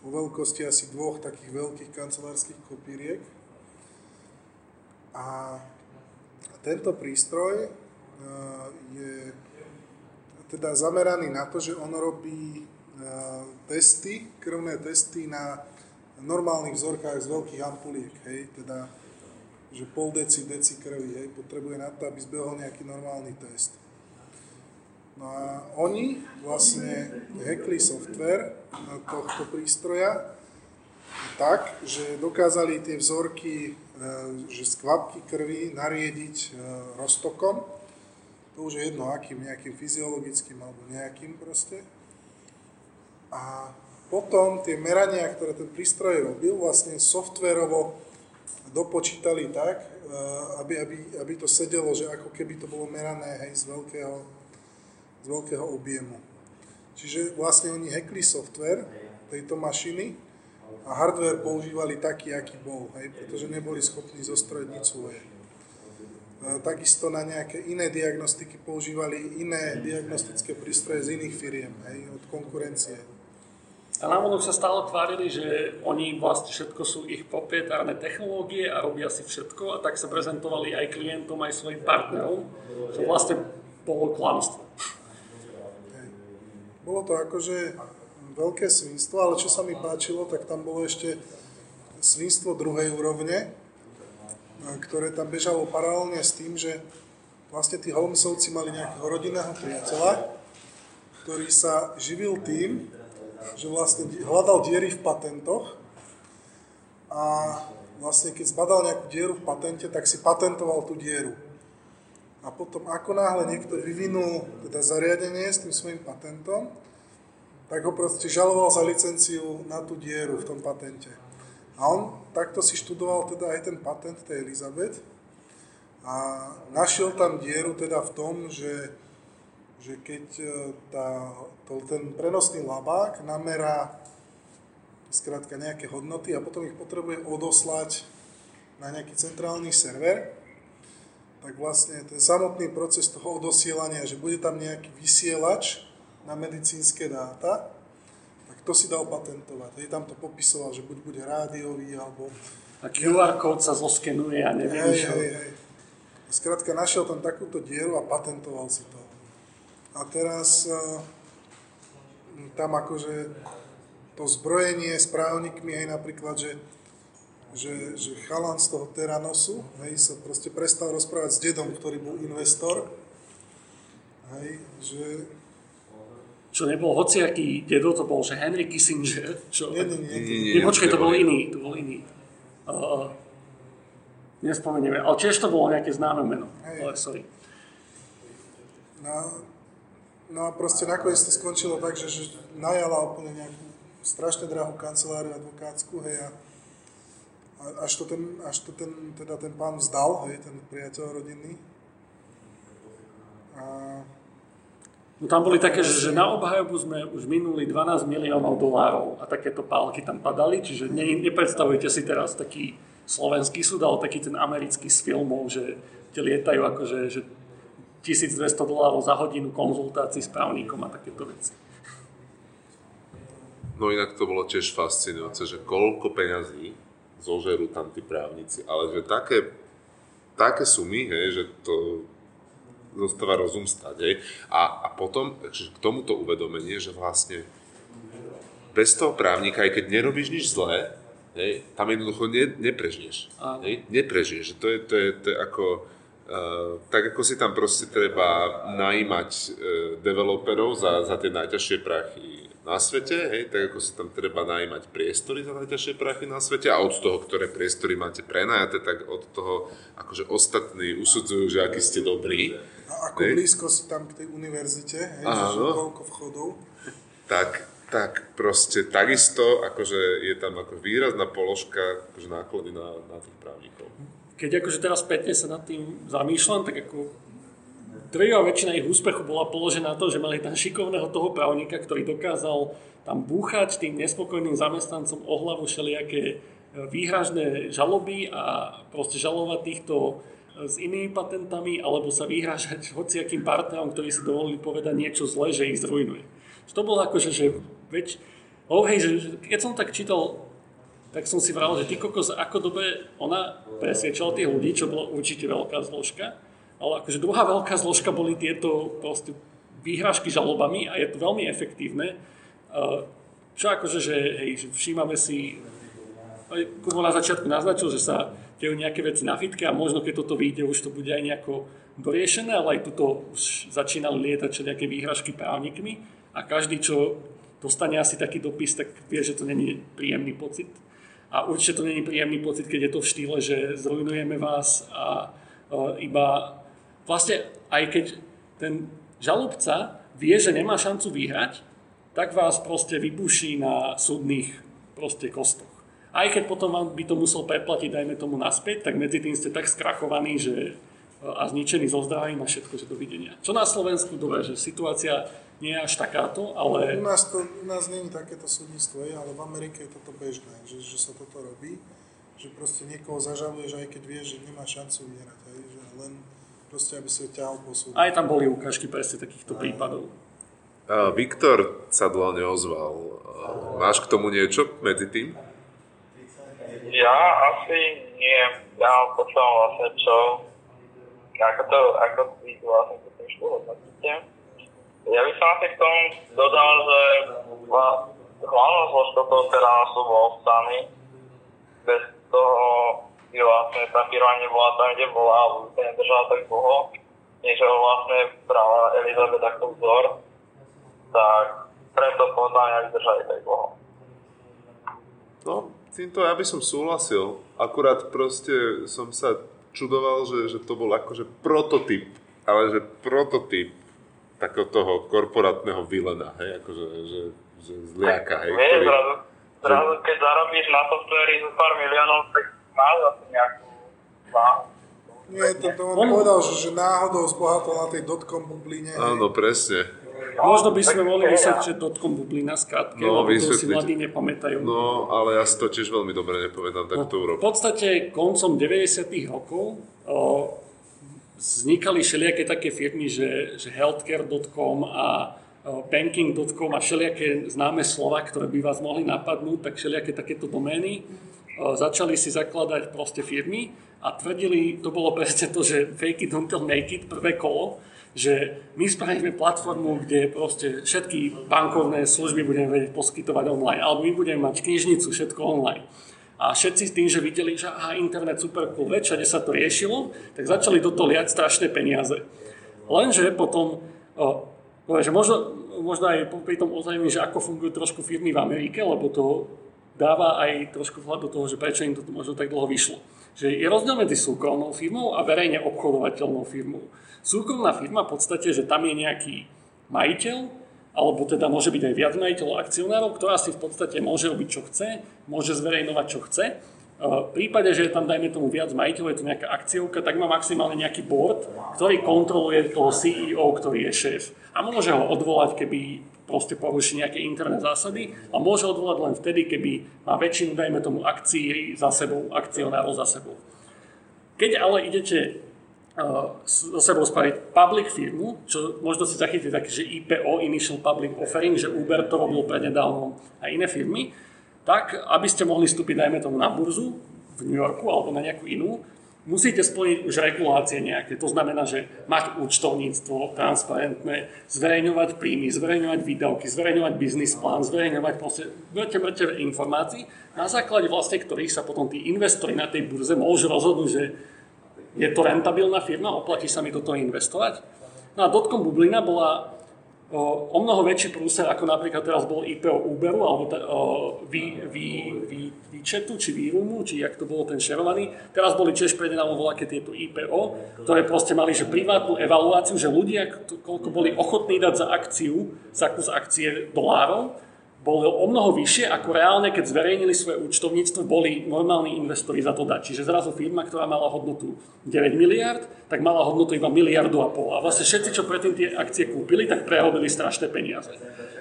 o veľkosti asi dvoch takých veľkých kancelárskych kopíriek, a tento prístroj e, je teda zameraný na to, že on robí e, testy, krvné testy na normálnych vzorkách z veľkých ampuliek, hej, teda že pol deci, deci krvi, hej, potrebuje na to, aby zbehol nejaký normálny test. No a oni vlastne hackli software tohto prístroja tak, že dokázali tie vzorky, e, že z kvapky krvi nariediť e, roztokom. To už je jedno akým, nejakým fyziologickým alebo nejakým proste. A potom tie merania, ktoré ten prístroj robil, vlastne softverovo dopočítali tak, e, aby, aby, aby to sedelo, že ako keby to bolo merané hej, z, veľkého, z veľkého objemu. Čiže vlastne oni hackli software tejto mašiny a hardware používali taký, aký bol, hej, pretože neboli schopní zostrojiť nič svoje. E, Takisto na nejaké iné diagnostiky používali iné diagnostické prístroje z iných firiem, hej, od konkurencie. A návonok sa stále tvárili, že oni vlastne všetko sú ich proprietárne technológie a robia si všetko a tak sa prezentovali aj klientom, aj svojim partnerom, čo vlastne bolo klamstvo. Bolo to akože veľké svinstvo, ale čo sa mi páčilo, tak tam bolo ešte svinstvo druhej úrovne, ktoré tam bežalo paralelne s tým, že vlastne tí Holmesovci mali nejakého rodinného priateľa, ktorý sa živil tým, že vlastne hľadal diery v patentoch a vlastne keď zbadal nejakú dieru v patente, tak si patentoval tú dieru. A potom ako náhle niekto vyvinul teda zariadenie s tým svojim patentom, tak ho proste žaloval za licenciu na tú dieru v tom patente. A on takto si študoval teda aj ten patent tej Elizabeth a našiel tam dieru teda v tom, že, že keď e, tá, to, ten prenosný labák namerá skrátka nejaké hodnoty a potom ich potrebuje odoslať na nejaký centrálny server, tak vlastne ten samotný proces toho odosielania, že bude tam nejaký vysielač na medicínske dáta, tak to si dal patentovať. Hej, tam to popisoval, že buď bude rádiový, alebo... A QR kód sa zoskenuje a neviem Hej, čo. hej, hej. Skrátka našiel tam takúto dieru a patentoval si to. A teraz eh, tam akože to zbrojenie s právnikmi, hej, napríklad, že, že, že chalan z toho Teranosu, hej, sa proste prestal rozprávať s dedom, ktorý bol investor. hej, že Čo nebol hociaký dedo, to bol, že Henry Kissinger, čo... nie, nie, nie, Nie, nie, Nie, počkaj, to bol iný, to bol iný. Uh, nespomenieme, ale tiež to bolo nejaké známe meno. Hej. Ale sorry. No, no a proste nakoniec to skončilo tak, že, že najala úplne nejakú strašne drahú kanceláriu advokátsku, hej, a, až to ten, až to ten, teda ten pán vzdal, hej, ten priateľ rodinný. A No tam boli také, že, že na obhajobu sme už minuli 12 miliónov dolárov a takéto pálky tam padali, čiže ne, nepredstavujte si teraz taký slovenský súd, ale taký ten americký z filmov, že tie lietajú akože že 1200 dolárov za hodinu konzultácií s právnikom a takéto veci. No inak to bolo tiež fascinujúce, že koľko peňazí zožerú tam tí právnici, ale že také, také sumy, hej, že to zostáva rozum stať. Hej. A, a potom že k tomuto uvedomenie, že vlastne bez toho právnika, aj keď nerobíš nič zlé, hej, tam jednoducho ne, neprežiješ. Áno. Hej, neprežiješ. To je, to je, to je ako, tak ako si tam proste treba najímať uh, developerov za, za tie najťažšie prachy na svete, hej, tak ako si tam treba najímať priestory za najťažšie prachy na svete a od toho, ktoré priestory máte prenajaté, tak od toho akože ostatní usudzujú, že aký ste dobrí. A ako Hej. blízko si tam k tej univerzite, hej, Áno. koľko vchodov. tak, tak proste takisto akože je tam ako výrazná položka akože náklady na, na tých právnikov. Keď akože teraz spätne sa nad tým zamýšľam, tak ako drvivá väčšina ich úspechu bola položená na to, že mali tam šikovného toho právnika, ktorý dokázal tam búchať tým nespokojným zamestnancom o hlavu všelijaké e, výhražné žaloby a proste žalovať týchto e, s inými patentami, alebo sa vyhrážať hociakým partnerom, ktorí si dovolili povedať niečo zlé, že ich zrujnuje. To bolo akože, že veď, oh hej, že keď som tak čítal tak som si vral, že ty kokos, ako dobre ona presviečala tých ľudí, čo bolo určite veľká zložka, ale akože druhá veľká zložka boli tieto proste výhražky žalobami a je to veľmi efektívne. Uh, Čo akože, že, hej, že všímame si, Kubo na začiatku naznačil, že sa dejú nejaké veci na fitke a možno keď toto vyjde, už to bude aj nejako doriešené, ale aj tuto už začínali lietať nejaké výhražky právnikmi a každý, čo dostane asi taký dopis, tak vie, že to není príjemný pocit. A určite to není príjemný pocit, keď je to v štýle, že zrujnujeme vás a uh, iba vlastne aj keď ten žalobca vie, že nemá šancu vyhrať, tak vás proste vybuší na súdnych proste kostoch. Aj keď potom vám by to musel preplatiť, dajme tomu naspäť, tak medzi tým ste tak skrachovaní, že a zničený zo zdravím a všetko, že dovidenia. Čo na Slovensku, dobre, že situácia nie je až takáto, ale U nás, to, u nás není takéto súdnictvo, je, ale v Amerike je toto bežné, že, že sa toto robí. Že proste niekoho zažaluješ, aj keď vieš, že nemá šancu vyhrať. Hej, že len proste, aby si ho ťahal po súdu. aj tam boli ukážky presne takýchto prípadov. A Viktor sa dlho neozval. Máš k tomu niečo medzi tým? Ja asi nie. Ja počúvam vlastne, čo, ako to, ako vy vlastne tú knižku hodnotíte. Ja by som asi k tomu dodal, že hlavnou zložkou toho teránu sú Wolfsami. Bez toho by vlastne tá firma nebola tam, kde bola, alebo by sa nedržala tak dlho, než vlastne brala Elizabeth ako vzor. Tak preto podľa mňa vydržali tak dlho. No, týmto ja by som súhlasil. Akurát proste som sa čudoval, že, že to bol akože prototyp, ale že prototyp takého toho korporátneho vilena, hej, akože, že, že zliaka, hej, Vieš, ktorý... zrazu, zrazu, keď zarobíš na softveri zo pár miliónov, tak máš asi nejakú váhu. Nie, to, to On- povedal, že, že náhodou zbohatol na tej dotcom bubline. Áno, presne. Možno by sme mohli vysvetliť, že dotkom bublina skratke, No, lebo to si mladí nepamätajú. No, ale ja si to tiež veľmi dobre nepovedám, tak to v urob. podstate koncom 90 rokov o, vznikali všelijaké také firmy, že, že healthcare.com a banking.com a všelijaké známe slova, ktoré by vás mohli napadnúť, tak všelijaké takéto domény o, začali si zakladať proste firmy a tvrdili, to bolo presne to, že fake it until make it, prvé kolo, že my spravíme platformu, kde proste všetky bankovné služby budeme vedieť poskytovať online, alebo my budeme mať knižnicu, všetko online. A všetci s tým, že videli, že aha, internet super cool vec, všade sa to riešilo, tak začali do toho liať strašné peniaze. Lenže potom O, poviem, že možno, možno aj pri tom ozajmi, že ako fungujú trošku firmy v Amerike, lebo to dáva aj trošku vhľad do toho, že prečo im to možno tak dlho vyšlo. Že je rozdiel medzi súkromnou firmou a verejne obchodovateľnou firmou. Súkromná firma v podstate, že tam je nejaký majiteľ, alebo teda môže byť aj viac majiteľov akcionárov, ktorá si v podstate môže robiť čo chce, môže zverejnovať čo chce. V prípade, že je tam dajme tomu viac majiteľov, je to nejaká akciovka, tak má maximálne nejaký board, ktorý kontroluje toho CEO, ktorý je šéf. A môže ho odvolať, keby proste poruší nejaké interné zásady a môže odvolať len vtedy, keby má väčšinu, dajme tomu, akcií za sebou, akcionárov za sebou. Keď ale idete uh, so sebou spraviť public firmu, čo možno si zachytíte také, že IPO, Initial Public Offering, že Uber to robil prednedávno a iné firmy, tak aby ste mohli vstúpiť, dajme tomu, na burzu v New Yorku alebo na nejakú inú, musíte splniť už regulácie nejaké. To znamená, že mať účtovníctvo transparentné, zverejňovať príjmy, zverejňovať výdavky, zverejňovať biznis plán, zverejňovať proste veľké informácií, na základe vlastne ktorých sa potom tí investori na tej burze môžu rozhodnúť, že je to rentabilná firma, oplatí sa mi do toho investovať. No a dotkom bublina bola o mnoho väčší prúser, ako napríklad teraz bol IPO Uberu, alebo t- vy, vy, vy, Výčetu, či Výrumu, či jak to bolo ten šerovaný. Teraz boli tiež prednedávno voľaké tieto IPO, ktoré proste mali že privátnu evaluáciu, že ľudia, koľko boli ochotní dať za akciu, za kus akcie dolárov, bolo o mnoho vyššie, ako reálne, keď zverejnili svoje účtovníctvo, boli normálni investori za to dať. Čiže zrazu firma, ktorá mala hodnotu 9 miliard, tak mala hodnotu iba miliardu a pol. A vlastne všetci, čo predtým tie akcie kúpili, tak prerobili strašné peniaze.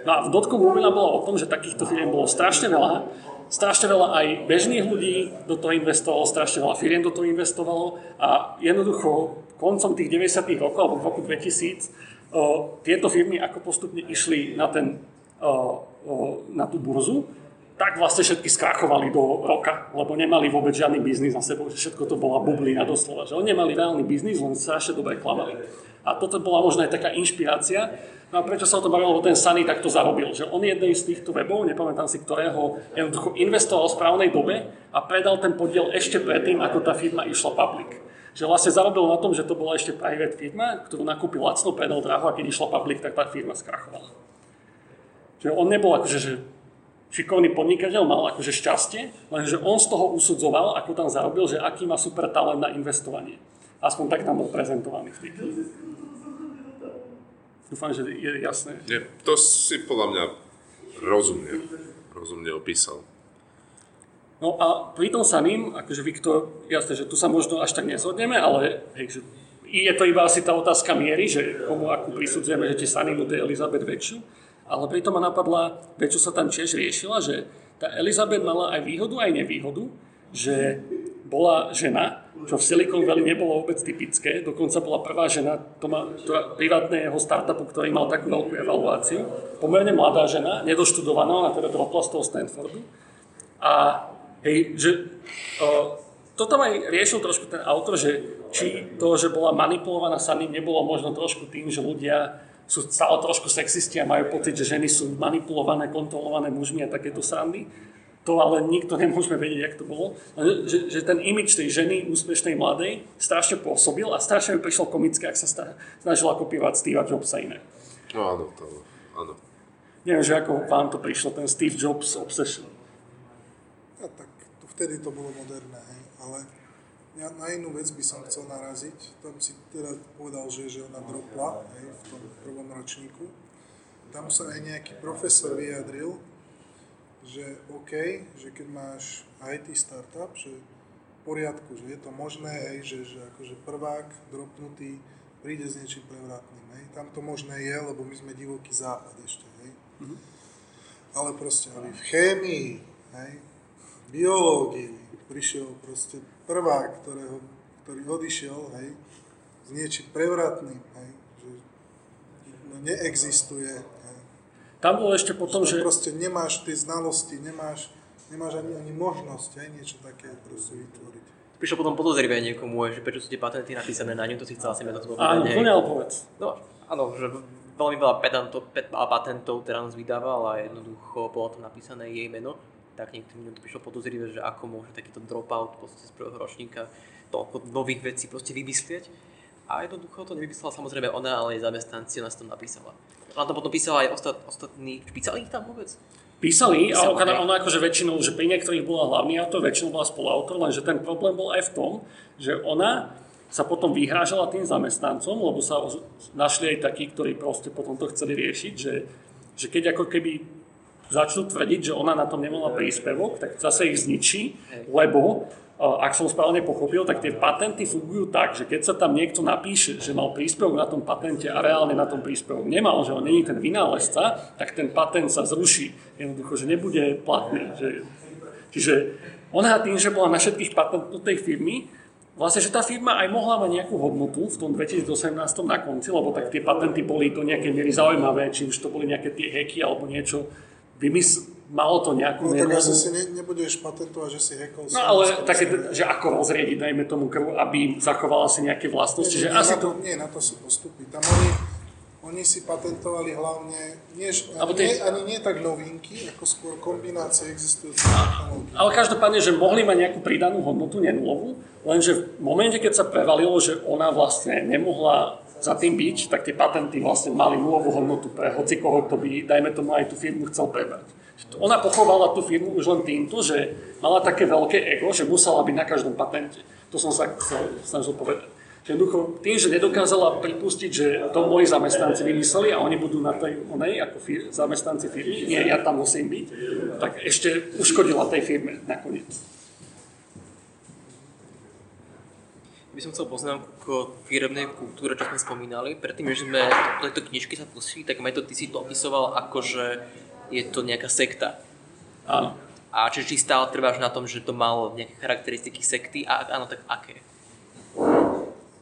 No a v dotkom Movila bola o tom, že takýchto firiem bolo strašne veľa, strašne veľa aj bežných ľudí do toho investovalo, strašne veľa firiem do toho investovalo a jednoducho koncom tých 90. rokov, alebo v roku 2000, o, tieto firmy ako postupne išli na ten o, na tú burzu, tak vlastne všetky skrachovali do roka, lebo nemali vôbec žiadny biznis na sebou, všetko to bola bublina doslova, že oni nemali reálny biznis, len strašne dobre klamali. A toto bola možno aj taká inšpirácia. No a prečo sa o tom bavilo, lebo ten Sunny takto zarobil, že on jednej z týchto webov, nepamätám si ktorého, jednoducho investoval v správnej dobe a predal ten podiel ešte predtým, ako tá firma išla public. Že vlastne zarobil na tom, že to bola ešte private firma, ktorú nakúpil lacno, predal draho a keď išla public, tak tá firma skrachovala. Že on nebol akože, že šikovný podnikateľ, mal akože šťastie, lenže on z toho usudzoval, ako tam zarobil, že aký má super talent na investovanie. Aspoň tak tam bol prezentovaný v tých. Dúfam, že je jasné. Nie, to si podľa mňa rozumne, rozumne opísal. No a pri tom samým, akože Viktor, jasné, že tu sa možno až tak nezhodneme, ale hej, že je to iba asi tá otázka miery, že komu akú prisudzujeme, že tie Saninu tej Elizabeth väčšiu. Ale pritom ma napadla vec, čo sa tam tiež riešila, že tá Elizabeth mala aj výhodu, aj nevýhodu, že bola žena, čo v Silicon Valley nebolo vôbec typické, dokonca bola prvá žena má, ktorá, privátneho startupu, ktorý mal takú veľkú evaluáciu, pomerne mladá žena, nedoštudovaná, ona teda dropla z toho Stanfordu. A hej, že o, to tam aj riešil trošku ten autor, že či to, že bola manipulovaná sa ním, nebolo možno trošku tým, že ľudia sú stále trošku sexisti a majú pocit, že ženy sú manipulované, kontrolované mužmi a takéto srandy. To ale nikto nemôžeme vedieť, jak to bolo. Že, že ten imič tej ženy, úspešnej mladej, strašne pôsobil a strašne mi prišlo komické, ak sa snažila kopírovať Steve Jobsa iné. No áno, to áno. Neviem, že ako vám to prišlo, ten Steve Jobs obsession. Ja, tak to, vtedy to bolo moderné, hej, ale ja na inú vec by som chcel naraziť. Tam si teda povedal, že, že ona dropla hej, v tom prvom ročníku. Tam sa aj nejaký profesor vyjadril, že OK, že keď máš IT startup, že v poriadku, že je to možné, hej, že, že akože prvák dropnutý príde s niečím prevratným. Hej. Tam to možné je, lebo my sme divoký západ ešte. Hej. Mm-hmm. Ale proste aby v chémii, hej, biológii prišiel proste prvák, ktorého, ktorý odišiel, hej, s niečím prevratným, hej, že no, neexistuje. Hej. Tam bolo ešte potom, že... Proste nemáš tie znalosti, nemáš, nemáš ani, ani možnosť hej, niečo také proste vytvoriť. Prišlo potom podozrivé niekomu, že prečo sú tie patenty napísané na ňu, to si chcel asi to povedať. Áno, plne povedz. No, áno, že veľmi veľa patentov, patentov teraz vydával a jednoducho bolo tam napísané jej meno tak niektorým to prišlo podozrivé, že ako môže takýto dropout z prvého ročníka toľko nových vecí proste vymyslieť. A jednoducho to nevypísala samozrejme ona, ale aj zamestnanci, ona si to napísala. Ona to potom písala aj ostat, ostatní, písali ich tam vôbec? Písali, a ona, ona akože väčšinou, že pri niektorých bola hlavný autor, väčšinou bola spoluautor, lenže ten problém bol aj v tom, že ona sa potom vyhrážala tým zamestnancom, lebo sa našli aj takí, ktorí proste potom to chceli riešiť, že, že keď ako keby začnú tvrdiť, že ona na tom nemala príspevok, tak zase ich zničí, lebo ak som správne pochopil, tak tie patenty fungujú tak, že keď sa tam niekto napíše, že mal príspevok na tom patente a reálne na tom príspevok nemal, že on není ten vynálezca, tak ten patent sa zruší. Jednoducho, že nebude platný. Že, čiže ona tým, že bola na všetkých patentoch tej firmy, vlastne, že tá firma aj mohla mať nejakú hodnotu v tom 2018 na konci, lebo tak tie patenty boli do nejakej miery zaujímavé, či už to boli nejaké tie hacky alebo niečo, vymysl, malo to nejakú No tak nerovnú- asi si ne, nebudeš patentovať, že si hackol No ale také, že ako rozriediť, dajme tomu krv, aby zachovala si nejaké vlastnosti, že nie, asi na to... Nie, na to sú postupy. Tam oni, oni si patentovali hlavne, nie, ani, tie- nie, ani nie tak novinky, ako skôr kombinácie existujúcich technológií. Ale každopádne, že mohli mať nejakú pridanú hodnotu, nenulovú, lenže v momente, keď sa prevalilo, že ona vlastne nemohla za tým byť, tak tie patenty vlastne mali nulovú hodnotu pre hoci koho, kto by, dajme tomu, aj tú firmu chcel prebrať. Ona pochovala tú firmu už len týmto, že mala také veľké ego, že musela byť na každom patente. To som sa chcel, snažil povedať. Jednoducho tým, že nedokázala pripustiť, že to moji zamestnanci vymysleli a oni budú na tej onej ako fir- zamestnanci firmy, nie, ja tam musím byť, tak ešte uškodila tej firme nakoniec. by som chcel poznámku k firemnej kultúre, čo sme spomínali. Predtým, než sme do tejto knižky sa pustili, tak Meto, ty si to opisoval ako, že je to nejaká sekta. Áno. A či, či stále trváš na tom, že to malo nejaké charakteristiky sekty a ak áno, tak aké?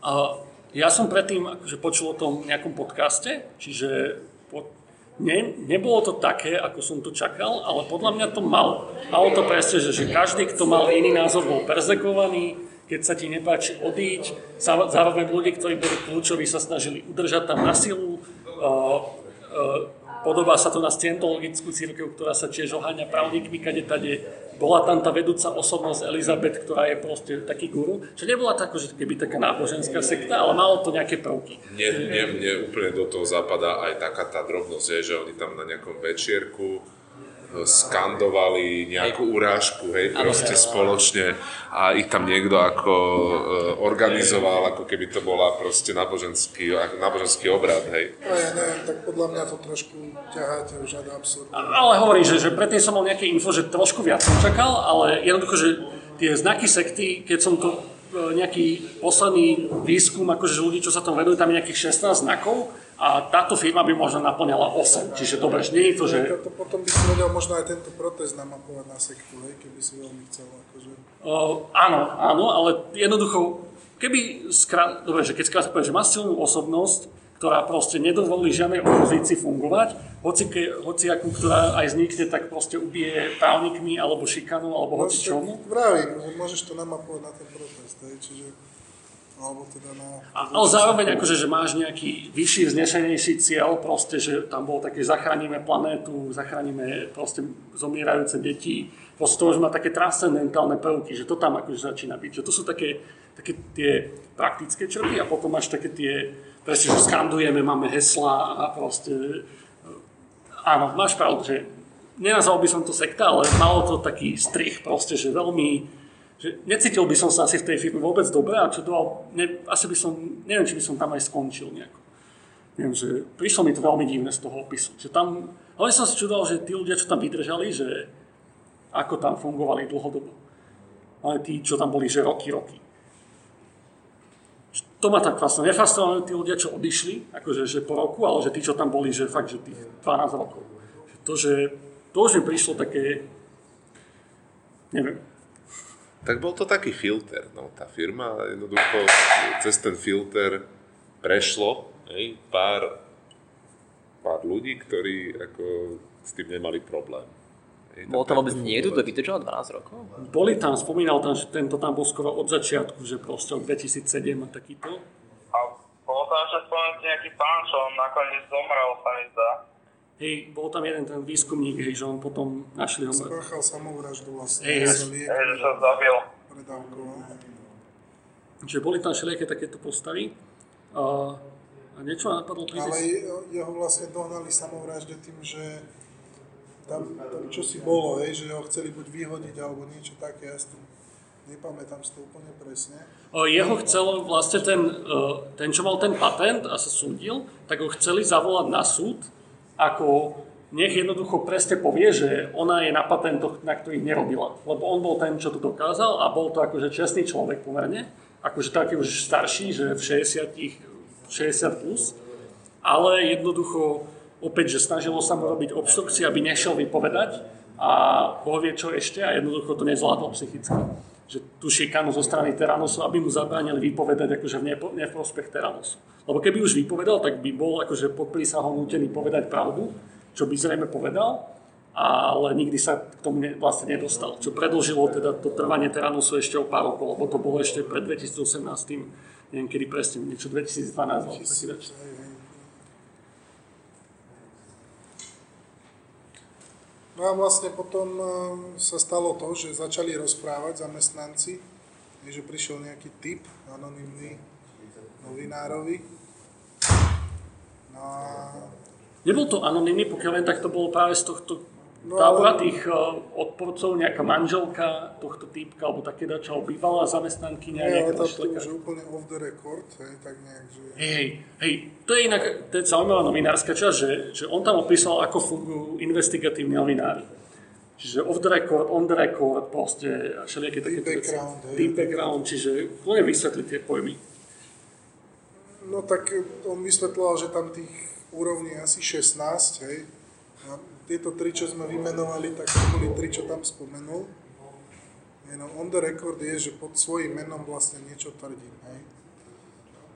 A ja som predtým akože počul o tom nejakom podcaste, čiže po, ne, nebolo to také, ako som to čakal, ale podľa mňa to malo. Malo to presne, že, že každý, kto mal iný názor, bol perzekovaný, keď sa ti nepáči odíť. Zá- Zároveň ľudí, ktorí boli kľúčoví, sa snažili udržať tam na silu. Uh, uh, Podobá sa to na scientologickú církev, ktorá sa tiež oháňa právnikmi, kade tade. Bola tam tá vedúca osobnosť Elizabeth, ktorá je proste taký guru. Čo nebola tak, že keby taká náboženská sekta, ale malo to nejaké prvky. Mne, mne, mne úplne do toho zapadá aj taká tá drobnosť, je, že oni tam na nejakom večierku skandovali nejakú urážku, hej, proste spoločne a ich tam niekto ako e, organizoval, ako keby to bola proste náboženský, náboženský obrad, hej. No ja neviem, tak podľa mňa to trošku ťaháte už ad absurd. Ale hovorím, že, že predtým som mal nejaké info, že trošku viac som čakal, ale jednoducho, že tie znaky sekty, keď som to e, nejaký posledný výskum, akože že ľudí, čo sa tomu venujú, tam je nejakých 16 znakov a táto firma by možno naplňala 8. Čiže dobre, že nie je to, že... To, potom by si vedel možno aj tento protest namapovať na sektu, hej, keby si veľmi chcel. Akože. Uh, áno, áno, ale jednoducho, keby, skrát, dobre, že keď poviem, že má silnú osobnosť, ktorá proste nedovolí žiadnej opozícii fungovať, hoci, ke, hoci akú, ktorá aj vznikne, tak proste ubije právnikmi, alebo šikanou, alebo hoci čomu. Vravím, že môžeš to namapovať na ten protest, hej, čiže alebo teda na... Ale zároveň akože, že máš nejaký vyšší, vznešenejší cieľ, proste, že tam bolo také, zachránime planétu, zachránime proste zomierajúce deti, proste to už má také transcendentálne prvky, že to tam akože začína byť, že to sú také, také tie praktické črty a potom máš také tie, presne, že skandujeme, máme hesla a proste, áno, máš pravdu, že nenazval by som to sekta, ale malo to taký strich proste, že veľmi, že necítil by som sa asi v tej firme vôbec dobre a čo to, ne, asi by som, neviem, či by som tam aj skončil nejako. Neviem, že prišlo mi to veľmi divné z toho opisu. Že tam, ale som si čudoval, že tí ľudia, čo tam vydržali, že ako tam fungovali dlhodobo. Ale tí, čo tam boli, že roky, roky. To ma tak vlastne nefascinovali tí ľudia, čo odišli, akože že po roku, ale že tí, čo tam boli, že fakt, že tých 12 rokov. Že to, že to už mi prišlo také, neviem, Tak bol to taký filter, no, tá firma jednoducho cez ten filter prešlo hej, pár, pár ľudí, ktorí ako s tým nemali problém. Hej, Bol tam vôbec to niekto, kto vydržal 12 rokov? Boli tam, spomínal tam, že tento tam bol skoro od začiatku, že proste od 2007 a takýto. A bol tam ešte spomenutý nejaký pán, čo on nakoniec zomrel, sa mi zdá. Hej, bol tam jeden ten výskumník, hej, že on potom našli ho. Spáchal samovraždu vlastne. Hej, Hej, že sa zabil. predávkoval. Čiže boli tam všelijaké takéto postavy. Uh, a niečo ma napadlo pri Ale je- jeho vlastne dohnali samovražde tým, že tam, tam čo si bolo, hej, že ho chceli buď vyhodiť alebo niečo také, ja nepamätám si to úplne presne. O, Jeho chcel vlastne ten, e, ten, čo mal ten patent a sa súdil, tak ho chceli zavolať na súd, ako nech jednoducho presne povie, že ona je na patentoch, na ktorých nerobila. Lebo on bol ten, čo to dokázal a bol to akože čestný človek pomerne, akože taký už starší, že v 60, 60 plus, ale jednoducho opäť, že snažilo sa mu robiť obštrukcie, aby nešiel vypovedať a Boh vie čo ešte a jednoducho to nezvládol psychicky že tú šikanu zo strany Teranosu, aby mu zabránili vypovedať akože v neprospech Teranosu. Lebo keby už vypovedal, tak by bol akože pod prísahou nútený povedať pravdu, čo by zrejme povedal, ale nikdy sa k tomu ne, vlastne nedostal. Čo predlžilo teda to trvanie Teranosu ešte o pár rokov, lebo to bolo ešte pred 2018, neviem kedy presne, niečo 2012 alebo taký dač. Hej, hej. No a vlastne potom eh, sa stalo to, že začali rozprávať zamestnanci, že prišiel nejaký typ anonymný novinárovi. No Nebol to anonymný, pokiaľ viem, tak to bolo práve z tohto No, tábora tých uh, odporcov, nejaká manželka tohto týpka, alebo také alebo bývalá zamestnankyňa, nie, ale to už úplne off the record, hej, tak nejak, že... Hej, hej, hej, to je inak, to je zaujímavá novinárska časť, že, že on tam opísal, ako fungujú investigatívni novinári. Čiže off the record, on the record, proste a všelijaké také Deep background, hej. Deep background, čiže úplne vysvetliť tie pojmy. No tak on vysvetloval, že tam tých úrovní asi 16, hej. A tieto tri, čo sme vymenovali, tak to boli tri, čo tam spomenul. No, on the record je, že pod svojím menom vlastne niečo tvrdím, hej.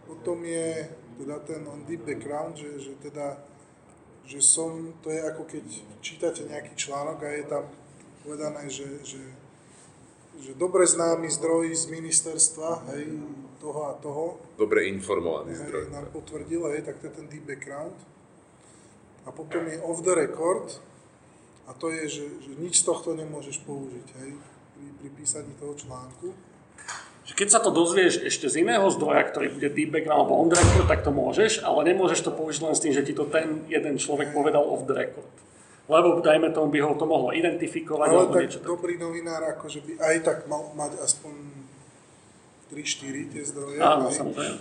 Potom je teda ten on deep background, že, že teda, že som, to je ako keď čítate nejaký článok a je tam povedané, že, že, že dobre známy zdroj z ministerstva, hej, toho a toho, Dobre informovaný hej, zdroj. nám potvrdil, hej, tak to je ten deep background. A potom je off the record, a to je, že, že nič z tohto nemôžeš použiť, hej, pri, pri písaní toho článku. Že keď sa to dozvieš ešte z iného zdroja, ktorý bude deep background alebo on the record, tak to môžeš, ale nemôžeš to použiť len s tým, že ti to ten jeden človek povedal off the record. Lebo dajme tomu, by ho to mohlo identifikovať Ale alebo tak niečo dobrý novinár akože by aj tak mal mať aspoň 3-4 tie zdroje, Áno, samozrejme.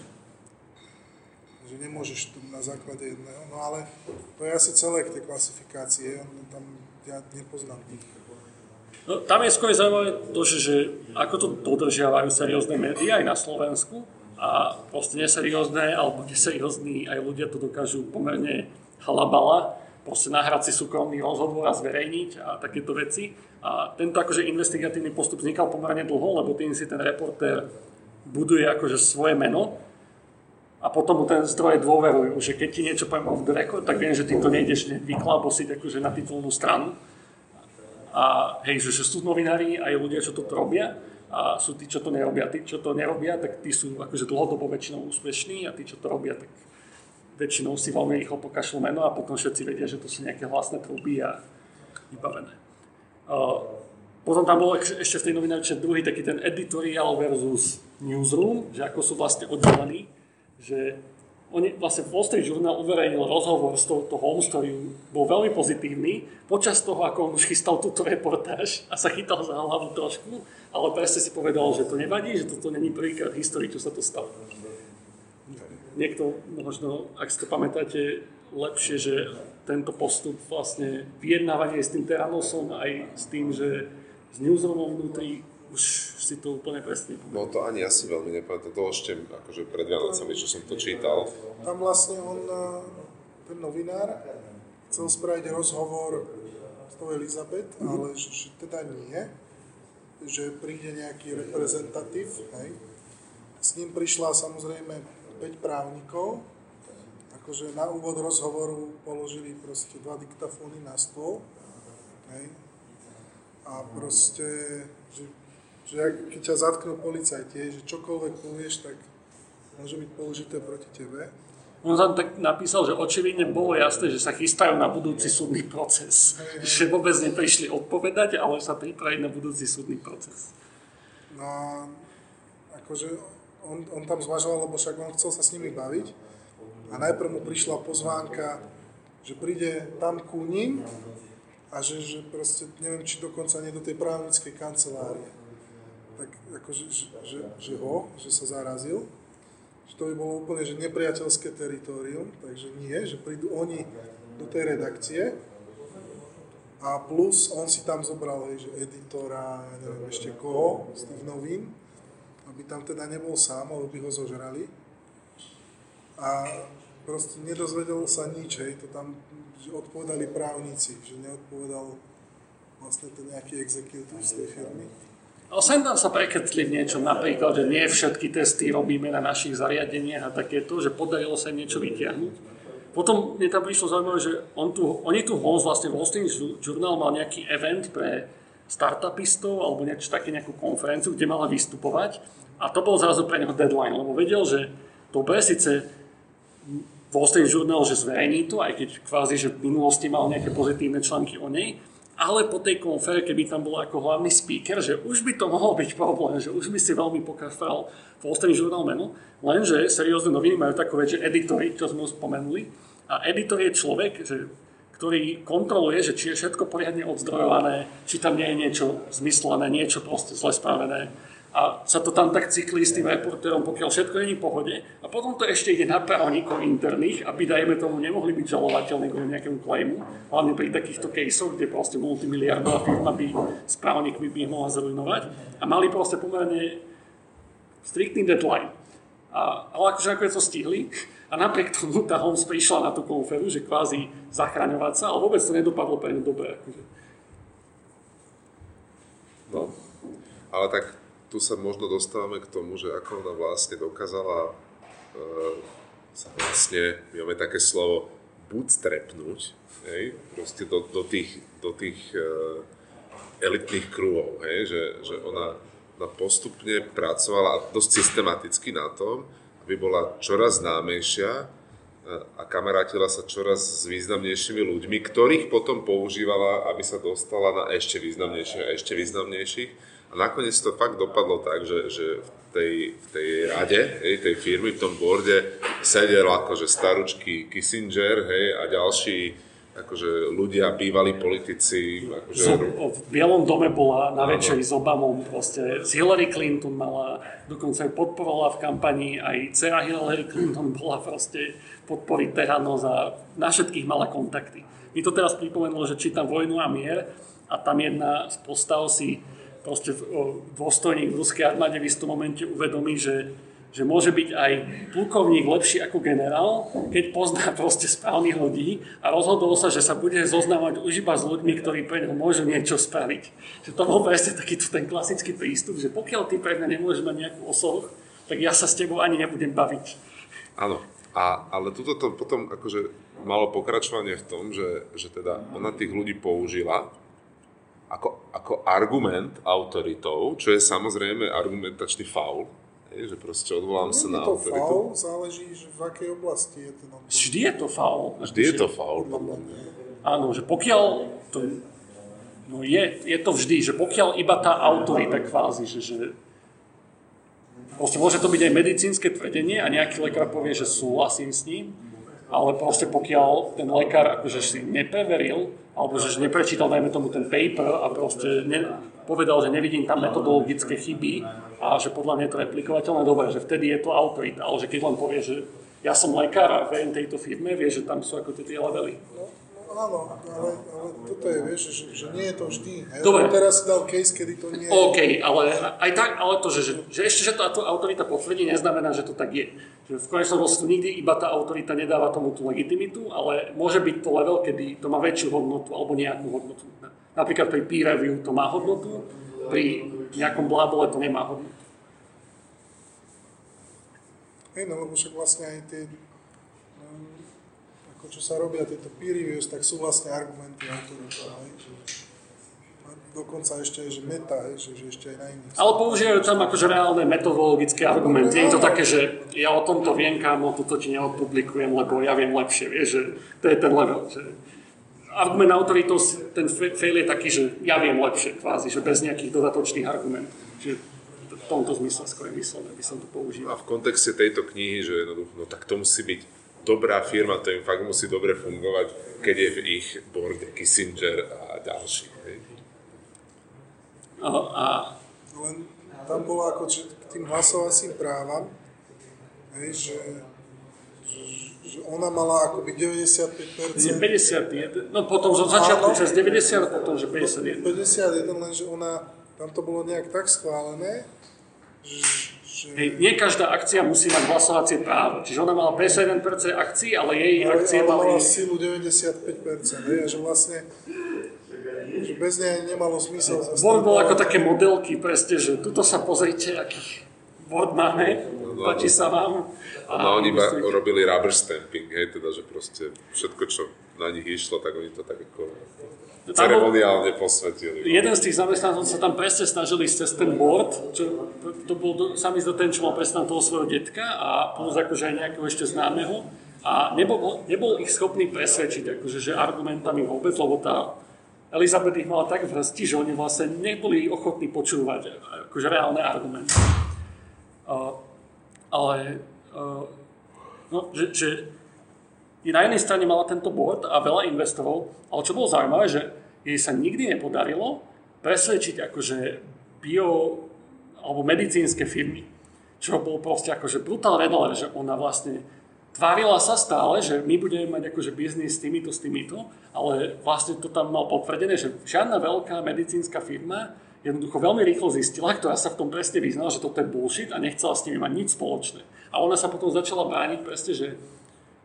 že nemôžeš tu na základe jedného. No ale to je asi celé k tej klasifikácie, on tam ja nepoznám tých. No, tam je skôr zaujímavé to, že, že ako to dodržiavajú seriózne médiá aj na Slovensku a proste neseriózne alebo neseriózní aj ľudia to dokážu pomerne halabala, proste nahrať si súkromný rozhovor a zverejniť a takéto veci. A tento akože investigatívny postup vznikal pomerne dlho, lebo tým si ten reportér buduje akože svoje meno a potom mu ten zdroj dôverujú, že keď ti niečo poviem off the record, tak viem, že ty to nejdeš hneď vyklabosiť akože na titulnú stranu. A hej, že, že sú novinári aj ľudia, čo to robia a sú tí, čo to nerobia. Tí, čo to nerobia, tak tí sú akože dlhodobo väčšinou úspešní a tí, čo to robia, tak väčšinou si veľmi rýchlo pokašľú meno a potom všetci vedia, že to sú nejaké hlasné truby a vybavené. Uh, potom tam bol ešte v tej novinárčine druhý taký ten editorial versus newsroom, že ako sú vlastne oddelení, že oni vlastne Wall Street Journal uverejnil rozhovor s touto Holmes, ktorý bol veľmi pozitívny, počas toho, ako on už chystal túto reportáž a sa chytal za hlavu trošku, ale presne si povedal, že to nevadí, že toto není prvýkrát v histórii, čo sa to stalo. Niekto, možno, ak si to pamätáte lepšie, že tento postup vlastne vyjednávanie s tým Teranosom aj s tým, že s newsroomom vnútri už si to úplne presne No to ani ja si veľmi nepamätám, to ešte akože pred Vianocami, čo som to čítal. Tam vlastne on, eh, ten novinár, chcel spraviť rozhovor s tou Elizabeth, ale že, že teda nie, že príde nejaký reprezentatív, hej. S ním prišla samozrejme 5 právnikov, akože na úvod rozhovoru položili proste dva diktafóny na stôl, hej. A proste, že, že ak- keď ťa zatknú policajti, že čokoľvek povieš, tak môže byť použité proti tebe. On tam tak napísal, že očividne bolo jasné, že sa chystajú na budúci súdny proces. Že vôbec neprišli odpovedať, ale sa pripraviť na budúci súdny proces. No akože on, on tam zvažoval, lebo však on chcel sa s nimi baviť a najprv mu prišla pozvánka, že príde tam ku ním a že, že proste, neviem, či dokonca nie do tej právnickej kancelárie. Tak akože, že, že, že ho, že sa zarazil, že to by bolo úplne že nepriateľské teritorium, takže nie, že prídu oni do tej redakcie a plus on si tam zobral, hej, že editora, ja neviem ešte koho z tých novín, aby tam teda nebol sám, alebo by ho zožrali. A proste nedozvedel sa nič, hej, to tam že odpovedali právnici, že neodpovedal vlastne ten nejaký executive z tej firmy. Ale sem tam sa prekecli v niečom, napríklad, že nie všetky testy robíme na našich zariadeniach a takéto, že podarilo sa niečo vytiahnuť. Potom mne tam prišlo zaujímavé, že on tu, oni tu Holmes vlastne Wall Street Journal mal nejaký event pre startupistov alebo niečo také nejakú konferenciu, kde mala vystupovať a to bol zrazu pre neho deadline, lebo vedel, že dobre, síce Wall Street Journal, že zverejní to, aj keď kvázi, že v minulosti mal nejaké pozitívne články o nej, ale po tej konfere, keby tam bol ako hlavný speaker, že už by to mohol byť problém, že už by si veľmi pokafral Wall Street Journal meno, lenže seriózne noviny majú takú vec, že editory, čo sme už spomenuli, a editor je človek, že, ktorý kontroluje, že či je všetko poriadne odzdrojované, či tam nie je niečo zmyslené, niečo proste zle spravené, a sa to tam tak cyklí s tým reportérom, pokiaľ všetko není v pohode. A potom to ešte ide na právnikov interných, aby, dajme tomu, nemohli byť žalovateľní kvôli nejakému claimu. Hlavne pri takýchto caseoch, kde proste multimiliardová firma by s právnikmi by mohla zrujnovať. A mali proste pomerne striktný deadline. A, ale akože nakoniec to stihli. A napriek tomu tá Holmes prišla na tú konferu, že kvázi zachraňovať sa, ale vôbec to nedopadlo pre dobre. Akože. No, ale tak tu sa možno dostávame k tomu, že ako ona vlastne dokázala uh, sa vlastne, my máme také slovo, bootstrapnúť, hej, do, do tých, do tých uh, elitných krúhov, hej, že, že ona, ona postupne pracovala dosť systematicky na tom, aby bola čoraz známejšia a kamarátila sa čoraz s významnejšími ľuďmi, ktorých potom používala, aby sa dostala na ešte významnejších a ešte významnejších a nakoniec to fakt dopadlo tak, že, že v, tej, v tej rade, hej, tej firmy, v tom borde sedel akože staručký Kissinger hej, a ďalší akože ľudia, bývalí politici. Akože... Z, v Bielom dome bola na večeri s Obamom, proste s Hillary Clinton mala, dokonca aj podporovala v kampani, aj dcera Hillary Clinton bola proste podporiť Tehanos a na všetkých mala kontakty. Mi to teraz pripomenulo, že čítam Vojnu a mier a tam jedna z postav si proste dôstojník v ruskej armáde v istom momente uvedomí, že, že môže byť aj plukovník lepší ako generál, keď pozná proste správnych ľudí a rozhodol sa, že sa bude zoznávať už iba s ľuďmi, ktorí pre neho môžu niečo spraviť. Že to bol presne takýto ten klasický prístup, že pokiaľ ty pre mňa nemôžeš mať nejakú osoch, tak ja sa s tebou ani nebudem baviť. Áno, a, ale tuto to potom akože malo pokračovanie v tom, že, že teda ona tých ľudí použila ako, ako argument autoritou, čo je samozrejme argumentačný faul, je, že proste odvolám sa na to autoritu. faul, záleží, že v akej oblasti je ten odvolám. Vždy je to faul. Vždy je to faul, podľa mňa. Áno, že pokiaľ to, no je, je to vždy, že pokiaľ iba tá autorita kvázi, že, že proste môže to byť aj medicínske tvrdenie a nejaký lekár povie, že súhlasím s ním, ale proste pokiaľ ten lekár akože si nepreveril, alebo že neprečítal, dajme tomu, ten paper a proste ne, povedal, že nevidím tam metodologické chyby a že podľa mňa je to replikovateľné, dobre, že vtedy je to autorita, ale že keď len povie, že ja som lekár a verím tejto firme, vie, že tam sú ako tie levely. No, no áno, ale, ale toto je, vieš, že, že nie je to vždy. Ja Dobre. teraz si dal case, kedy to nie je. OK, ale aj tak, ale to, že, že, že ešte, že to autorita potvrdí, neznamená, že to tak je. Že v konečnom dôsledku nikdy iba tá autorita nedáva tomu tú legitimitu, ale môže byť to level, kedy to má väčšiu hodnotu alebo nejakú hodnotu. Napríklad pri peer review to má hodnotu, pri nejakom blábole to nemá hodnotu. Hej, no lebo však vlastne aj tie, čo sa robia tieto peer reviews, tak sú vlastne argumenty autorita, dokonca ešte, že meta, hej, že, že ešte aj na iných. Ale používajú tam akože reálne metodologické argumenty. Je to také, že ja o tomto viem, kámo, toto ti neodpublikujem, lebo ja viem lepšie, vieš, že to je ten level. Že argument autoritou, ten fail je taký, že ja viem lepšie, kvázi, že bez nejakých dodatočných argumentov. Že tomto zmysle skôr myslené, by som to používal. A v kontexte tejto knihy, že jednoducho, no tak to musí byť dobrá firma, to im fakt musí dobre fungovať, keď je v ich board Kissinger a ďalší. Hej. A, a Len tam bolo ako že k tým hlasovacím právam, hej, že, že, že ona mala akoby 95%. je 51, no potom zo začiatku Áno. cez 90, potom že 51. 51, lenže ona, tam to bolo nejak tak schválené, že, že Hej, nie každá akcia musí mať hlasovacie právo. Čiže ona mala 51% akcií, ale jej ale, akcie ale mali... mala sílu 95%, hej, a že vlastne že bez nej nemalo zmysel Board bol ako také modelky, presne, že tuto sa pozrite, aký board máme, páči sa vám. No oni iba myslíte- robili rubber stamping, hej, teda, že proste všetko, čo na nich išlo, tak oni to tak ako ceremoniálne posvetili. Jeden z tých zamestnancov sa tam presne snažili cez ten board, čo, to bol do, sami to ten, čo mal presne toho svojho detka a plus akože aj nejakého ešte známeho. A nebol, nebol ich schopný presvedčiť, akože, že argumentami vôbec, lebo tá Elizabeth ich mala tak v hrsti, že oni vlastne neboli ochotní počúvať akože reálne argumenty. Uh, ale uh, no, že, že i na jednej strane mala tento board a veľa investorov, ale čo bolo zaujímavé, že jej sa nikdy nepodarilo presvedčiť akože bio alebo medicínske firmy, čo bol proste akože brutál red alert, že ona vlastne tvárila sa stále, že my budeme mať akože biznis s týmito, s týmito, ale vlastne to tam mal potvrdené, že žiadna veľká medicínska firma jednoducho veľmi rýchlo zistila, ktorá sa v tom presne vyznala, že toto je bullshit a nechcela s nimi mať nič spoločné. A ona sa potom začala brániť presne, že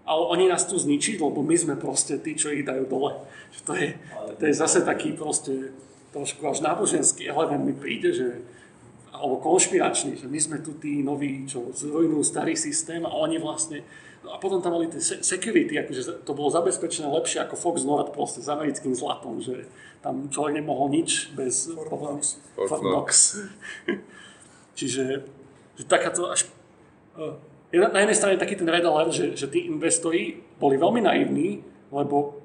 ale oni nás tu zničiť, lebo my sme proste tí, čo ich dajú dole. To, je, to je zase taký proste trošku až náboženský element mi príde, že alebo konšpiračný, že my sme tu tí noví, čo zrujnú starý systém a oni vlastne No a potom tam boli tie se- security, akože to bolo zabezpečené lepšie ako Fox Nord proste s americkým zlatom, že tam človek nemohol nič bez. Knox. Fort Knox. Čiže že takáto až... Uh, na jednej strane taký ten red alert, že, že tí investori boli veľmi naivní, lebo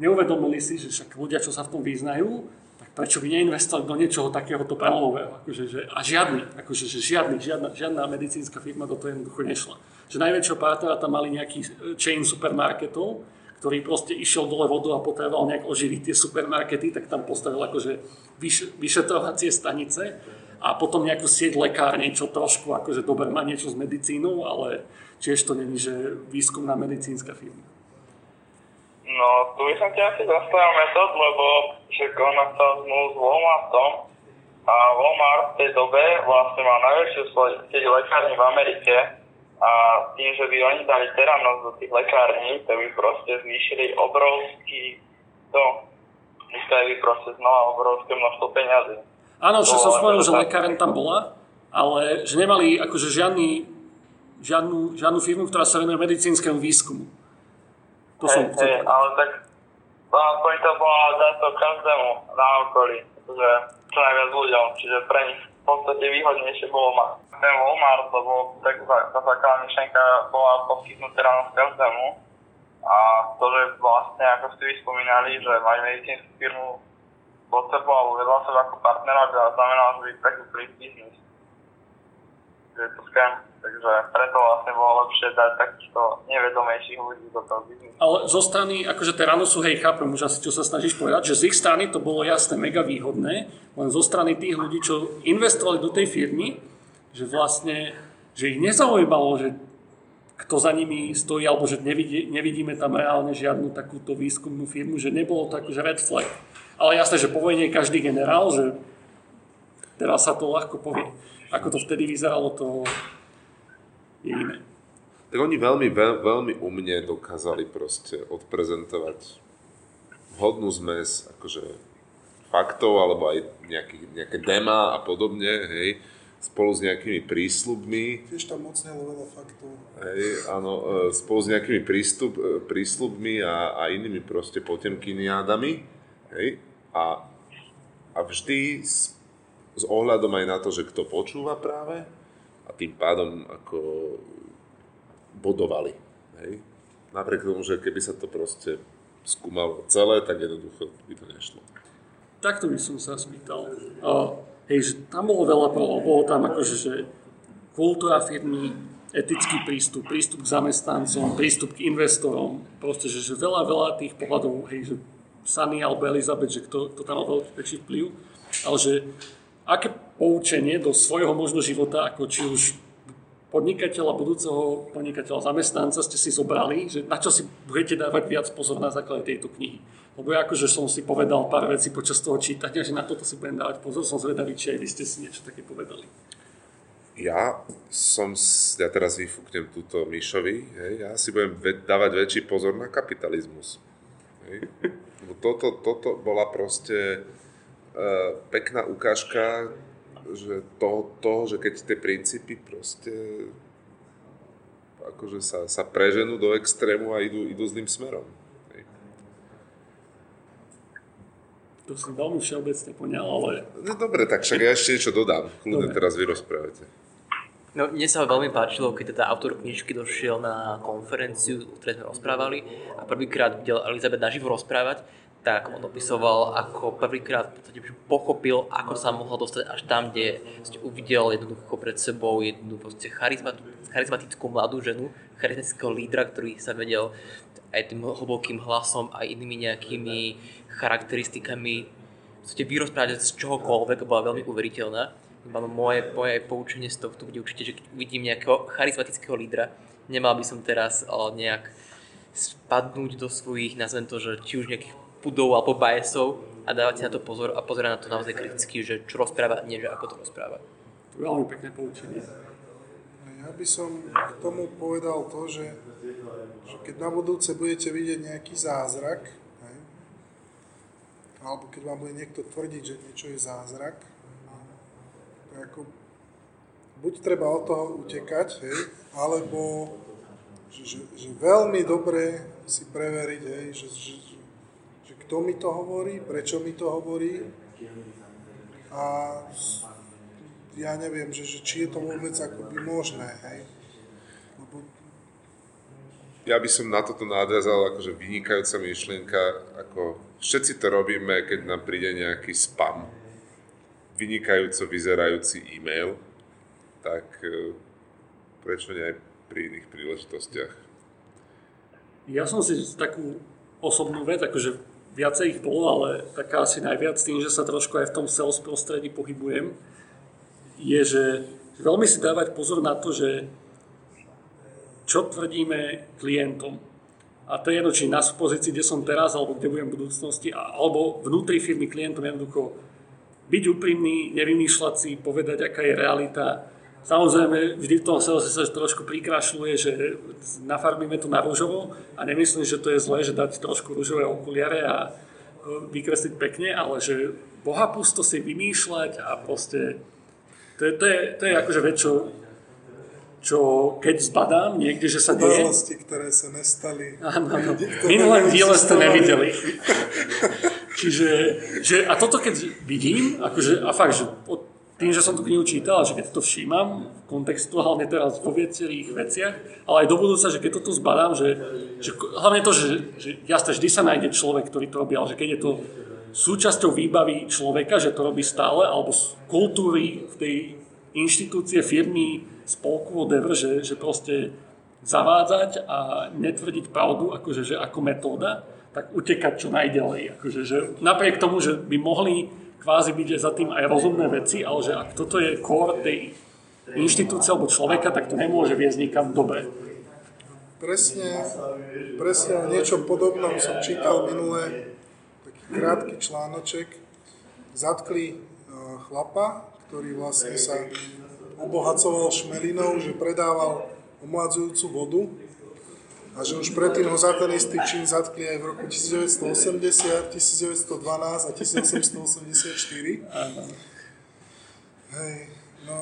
neuvedomili si, že však ľudia, čo sa v tom vyznajú, tak prečo by neinvestovali do niečoho takéhoto prelomového. Akože, že, a žiadny, akože, že žiadny, žiadna, žiadna medicínska firma do toho jednoducho nešla. Že najväčšieho partnera tam mali nejaký e, chain supermarketov, ktorý proste išiel dole vodu a potreboval nejak oživiť tie supermarkety, tak tam postavil akože vyš, vyšetrovacie stanice a potom nejakú sieť lekární, čo trošku akože dobre má niečo s medicínou, ale tiež to není, že výskumná medicínska firma. No, tu by som ťa asi zastavil metód, lebo že zmluv s Walmartom a Walmart v tej dobe vlastne mal najväčšiu sieť lekární v Amerike a tým, že by oni dali teranosť do tých lekární, to by proste zvýšili obrovský to, získali by proste znova obrovské množstvo peňazí. Áno, že som No, spomenul, že lekáren tam bola, ale že nemali akože žiadny, žiadnu, žiadnu firmu, ktorá sa venuje medicínskemu výskumu. To som chcel povedať. ale tak no, aspoň to bola dať to každému na okolí, že čo najviac ľuďom, čiže pre nich v podstate výhodnejšie bolo mať ten Walmart, lebo tak, tá, základná myšlenka bola poskytnúť ráno každému a to, že vlastne, ako ste vy spomínali, že mať medicínsku firmu pod sebou alebo vedľa seba ako partnera, že znamená, že by prekúpili biznis. Že je to scam, takže preto vlastne bolo lepšie dať takýchto nevedomejších ľudí do toho biznisu. Ale zo strany, akože Terano sú, hej, chápem už asi, čo sa snažíš povedať, že z ich strany to bolo jasné, mega výhodné, len zo strany tých ľudí, čo investovali do tej firmy, že vlastne, že ich nezaujímalo, že kto za nimi stojí, alebo že nevidí, nevidíme tam reálne žiadnu takúto výskumnú firmu, že nebolo to akože red flag. Ale jasné, že po vojne je každý generál, že teraz sa to ľahko povie. Ako to vtedy vyzeralo, to je iné. Tak oni veľmi, veľ, veľmi umne dokázali proste odprezentovať vhodnú zmes akože faktov alebo aj nejaký, nejaké dema a podobne, hej, spolu s nejakými prísľubmi, Tiež tam mocnelo veľa faktov. hej, áno, e, spolu s nejakými prístup, e, prísľubmi a, a inými proste potemkiniádami, hej, a, a vždy s, s ohľadom aj na to, že kto počúva práve a tým pádom ako bodovali. Hej? Napriek tomu, že keby sa to proste skúmalo celé, tak jednoducho by to nešlo. Takto by som sa spýtal. Uh, hej, že tam bolo veľa prvov, bolo tam akože, že kultúra firmy, etický prístup, prístup k zamestnancom, prístup k investorom, proste, že, že veľa, veľa tých pohľadov, hej, že Sunny alebo Elizabeth, že kto, kto tam mal veľký väčší vplyv, ale že aké poučenie do svojho možno života, ako či už podnikateľa, budúceho podnikateľa, zamestnanca ste si zobrali, že na čo si budete dávať viac pozor na základe tejto knihy. Lebo ja akože som si povedal pár vecí počas toho čítania, že na toto si budem dávať pozor, som zvedavý, či aj vy ste si niečo také povedali. Ja som, ja teraz vyfúknem túto Mišovi, hej, ja si budem dávať väčší pozor na kapitalizmus. Hej. Toto, toto bola proste uh, pekná ukážka že toho, toho, že keď tie princípy proste akože sa, sa preženú do extrému a idú, idú zlým smerom. Hej. To som veľmi všeobecne poňal, ale No dobre, tak však ja ešte niečo dodám. Kľudne teraz vy rozprávate. No, mne sa veľmi páčilo, keď teda autor knižky došiel na konferenciu, o ktorej sme rozprávali a prvýkrát videl Elizabeth naživo rozprávať, tak on opisoval, ako prvýkrát v podstate pochopil, ako sa mohol dostať až tam, kde uvidel jednoducho pred sebou jednu proste charizmatickú mladú ženu, charizmatického lídra, ktorý sa vedel aj tým hlbokým hlasom a inými nejakými charakteristikami podstate vyrozprávať z čohokoľvek bola veľmi uveriteľná. Iba moje, moje poučenie z tohto bude určite, že keď uvidím nejakého charizmatického lídra, nemal by som teraz o, nejak spadnúť do svojich, nazvem to, že či už nejakých pudov alebo biasov a dávať si na to pozor a pozerať na to naozaj kriticky, že čo rozpráva, nie že ako to rozpráva. veľmi pekné poučenie. Ja by som k tomu povedal to, že, že keď na budúce budete vidieť nejaký zázrak, alebo keď vám bude niekto tvrdiť, že niečo je zázrak, tak ako buď treba od toho utekať, hej, alebo že, že, že veľmi dobre si preveriť, hej, že, že, že, kto mi to hovorí, prečo mi to hovorí a ja neviem, že, že či je to vôbec akoby možné, hej. Ja by som na toto nadviazal akože vynikajúca myšlienka, ako všetci to robíme, keď nám príde nejaký spam, vynikajúco vyzerajúci e-mail, tak e, prečo nie aj pri iných príležitostiach. Ja som si takú osobnú vec, akože viacej ich bolo, ale taká asi najviac tým, že sa trošku aj v tom sales prostredí pohybujem, je, že veľmi si dávať pozor na to, že čo tvrdíme klientom. A to je jedno, či na pozícii, kde som teraz, alebo kde budem v budúcnosti, alebo vnútri firmy klientom jednoducho byť úprimný, nevymýšľať si, povedať, aká je realita. Samozrejme, vždy v tom salese sa trošku prikrašľuje, že nafarbíme to na rúžovo a nemyslím, že to je zlé, že dať trošku rúžové okuliare a e, vykresliť pekne, ale že boha pusto si vymýšľať a proste to je, to je, to je akože vec, čo, čo keď zbadám niekde, že sa deje, udalosti, ktoré sa nestali. Áno, áno. Minulém diele ste nevideli. Čiže, že, a toto keď vidím, akože, a fakt, že od, tým, že som tú knihu čítal, že keď to všímam, kontextuálne teraz vo viacerých veciach, ale aj do budúca, že keď toto zbadám, že, že hlavne to, že, že jasne, vždy sa nájde človek, ktorý to robí, ale že keď je to súčasťou výbavy človeka, že to robí stále, alebo z kultúry v tej inštitúcie, firmy, spolku, whatever, že, že proste zavádzať a netvrdiť pravdu akože, že ako metóda, tak utekať čo najďalej. Akože, že napriek tomu, že by mohli kvázi byť že za tým aj rozumné veci, ale že ak toto je core tej inštitúcie alebo človeka, tak to nemôže viesť nikam dobre. Presne, presne o niečom podobnom som čítal minulé taký krátky článoček. Zatkli e, chlapa, ktorý vlastne sa obohacoval šmelinou, že predával omladzujúcu vodu a že už predtým ho za ten istý čin zatkli aj v roku 1980, 1912 a 1884. Hej, no,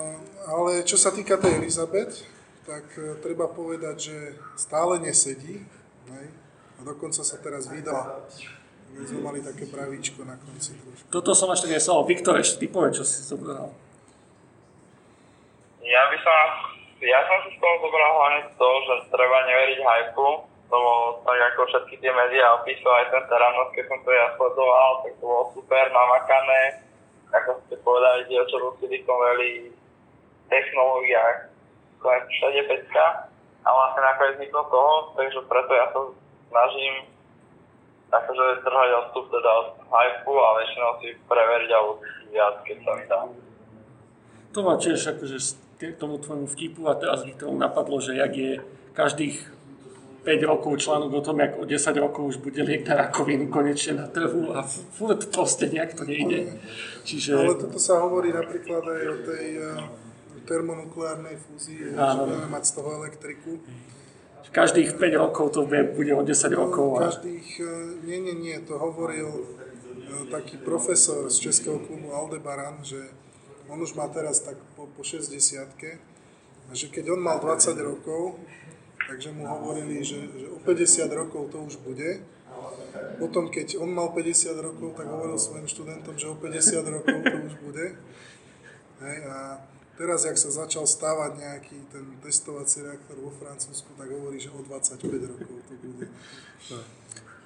ale čo sa týka tej Elizabeth, tak e, treba povedať, že stále nesedí. Hej, a dokonca sa teraz vydala. Sme mali také pravíčko na konci trošku. Toto som až tak nesal. Viktor, ešte ty povedz, čo si zobral. Ja by som, ja som si z toho zobral hlavne to, že treba neveriť hypu, lebo tak ako všetky tie médiá opísali, aj ten Teranos, keď som to ja sledoval, tak to bolo super namakané. Ako ste povedali, dievčatú v Silicon Valley technológiách, konec všade pecka. A vlastne nakoniec nikto toho, takže preto ja sa snažím akože držať odstup teda od hypu a väčšinou si preveriť si viac, keď sa mi dá. To ma tiež akože k tomu tvojmu vtipu a teraz tomu napadlo, že jak je každých 5 rokov článok o tom, jak o 10 rokov už bude liek na rakovinu konečne na trhu a furt proste nejak to nejde. Čiže... Ale toto sa hovorí napríklad aj o tej uh, termonukleárnej fúzii, Áno. že budeme mať z toho elektriku. Každých 5 rokov to bude, o 10 rokov. A... Každých, uh, nie, nie, nie, to hovoril uh, taký profesor z Českého klubu Aldebaran, že on už má teraz tak po, po 60 a že keď on mal 20 rokov, takže mu hovorili, že, že o 50 rokov to už bude. Potom, keď on mal 50 rokov, tak hovoril svojim študentom, že o 50 rokov to už bude. Hej, a teraz, jak sa začal stávať nejaký ten testovací reaktor vo Francúzsku, tak hovorí, že o 25 rokov to bude.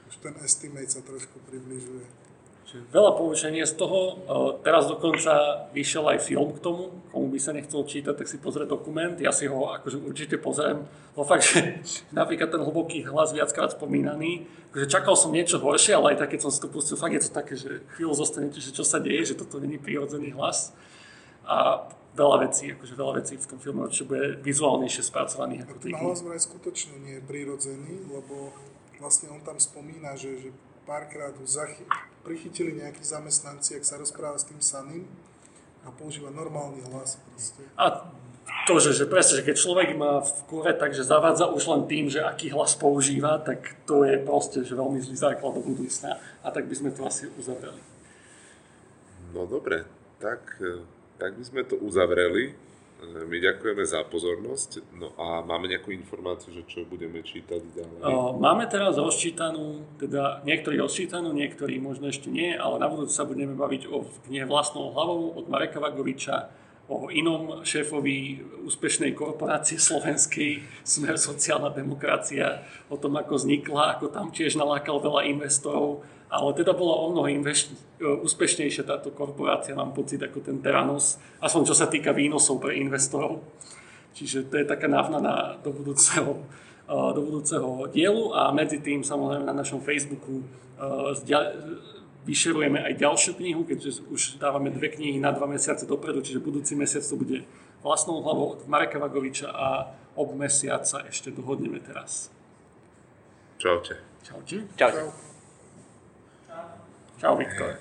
Už ten estimate sa trošku približuje. Čiže veľa poučenia z toho. E, Teraz dokonca vyšiel aj film k tomu. Komu by sa nechcel čítať, tak si pozrie dokument. Ja si ho akože určite pozriem. Vo fakt, že napríklad ten hlboký hlas viackrát spomínaný. Akože čakal som niečo horšie, ale aj tak, keď som si to pustil, fakt je to také, že chvíľu zostanete, že čo sa deje, že toto není prirodzený hlas. A veľa vecí, akože veľa vecí v tom filme určite bude vizuálnejšie spracovaných ako Ten hlas vraj skutočne nie je prirodzený, lebo vlastne on tam spomína, že, že párkrát zachy- prichytili nejakí zamestnanci, ak sa rozpráva s tým samým a používa normálny hlas proste. A to, že, že presne, že keď človek má v kure, takže zavádza už len tým, že aký hlas používa, tak to je proste že veľmi zlý základ do budúcna. A tak by sme to asi uzavreli. No dobre, tak, e, tak by sme to uzavreli. My ďakujeme za pozornosť. No a máme nejakú informáciu, že čo budeme čítať ďalej? Máme teraz rozčítanú, teda niektorí rozčítanú, niektorí možno ešte nie, ale na budúce sa budeme baviť o knihe vlastnou hlavou od Mareka Vagoviča, o inom šéfovi úspešnej korporácie slovenskej, Smer sociálna demokracia, o tom, ako vznikla, ako tam tiež nalákal veľa investorov, ale teda bola o mnoho inveš- úspešnejšia táto korporácia, mám pocit, ako ten Teranos, aspoň čo sa týka výnosov pre investorov. Čiže to je taká návnana do budúceho, eh, do budúceho dielu a medzi tým samozrejme na našom Facebooku eh, zdia- vyšerujeme aj ďalšiu knihu, keďže už dávame dve knihy na dva mesiace dopredu, čiže budúci mesiac to bude vlastnou hlavou od Mareka Vagoviča a ob mesiac sa ešte dohodneme teraz. Čaute. Čaute. Čaute. Čau Ciao Victor.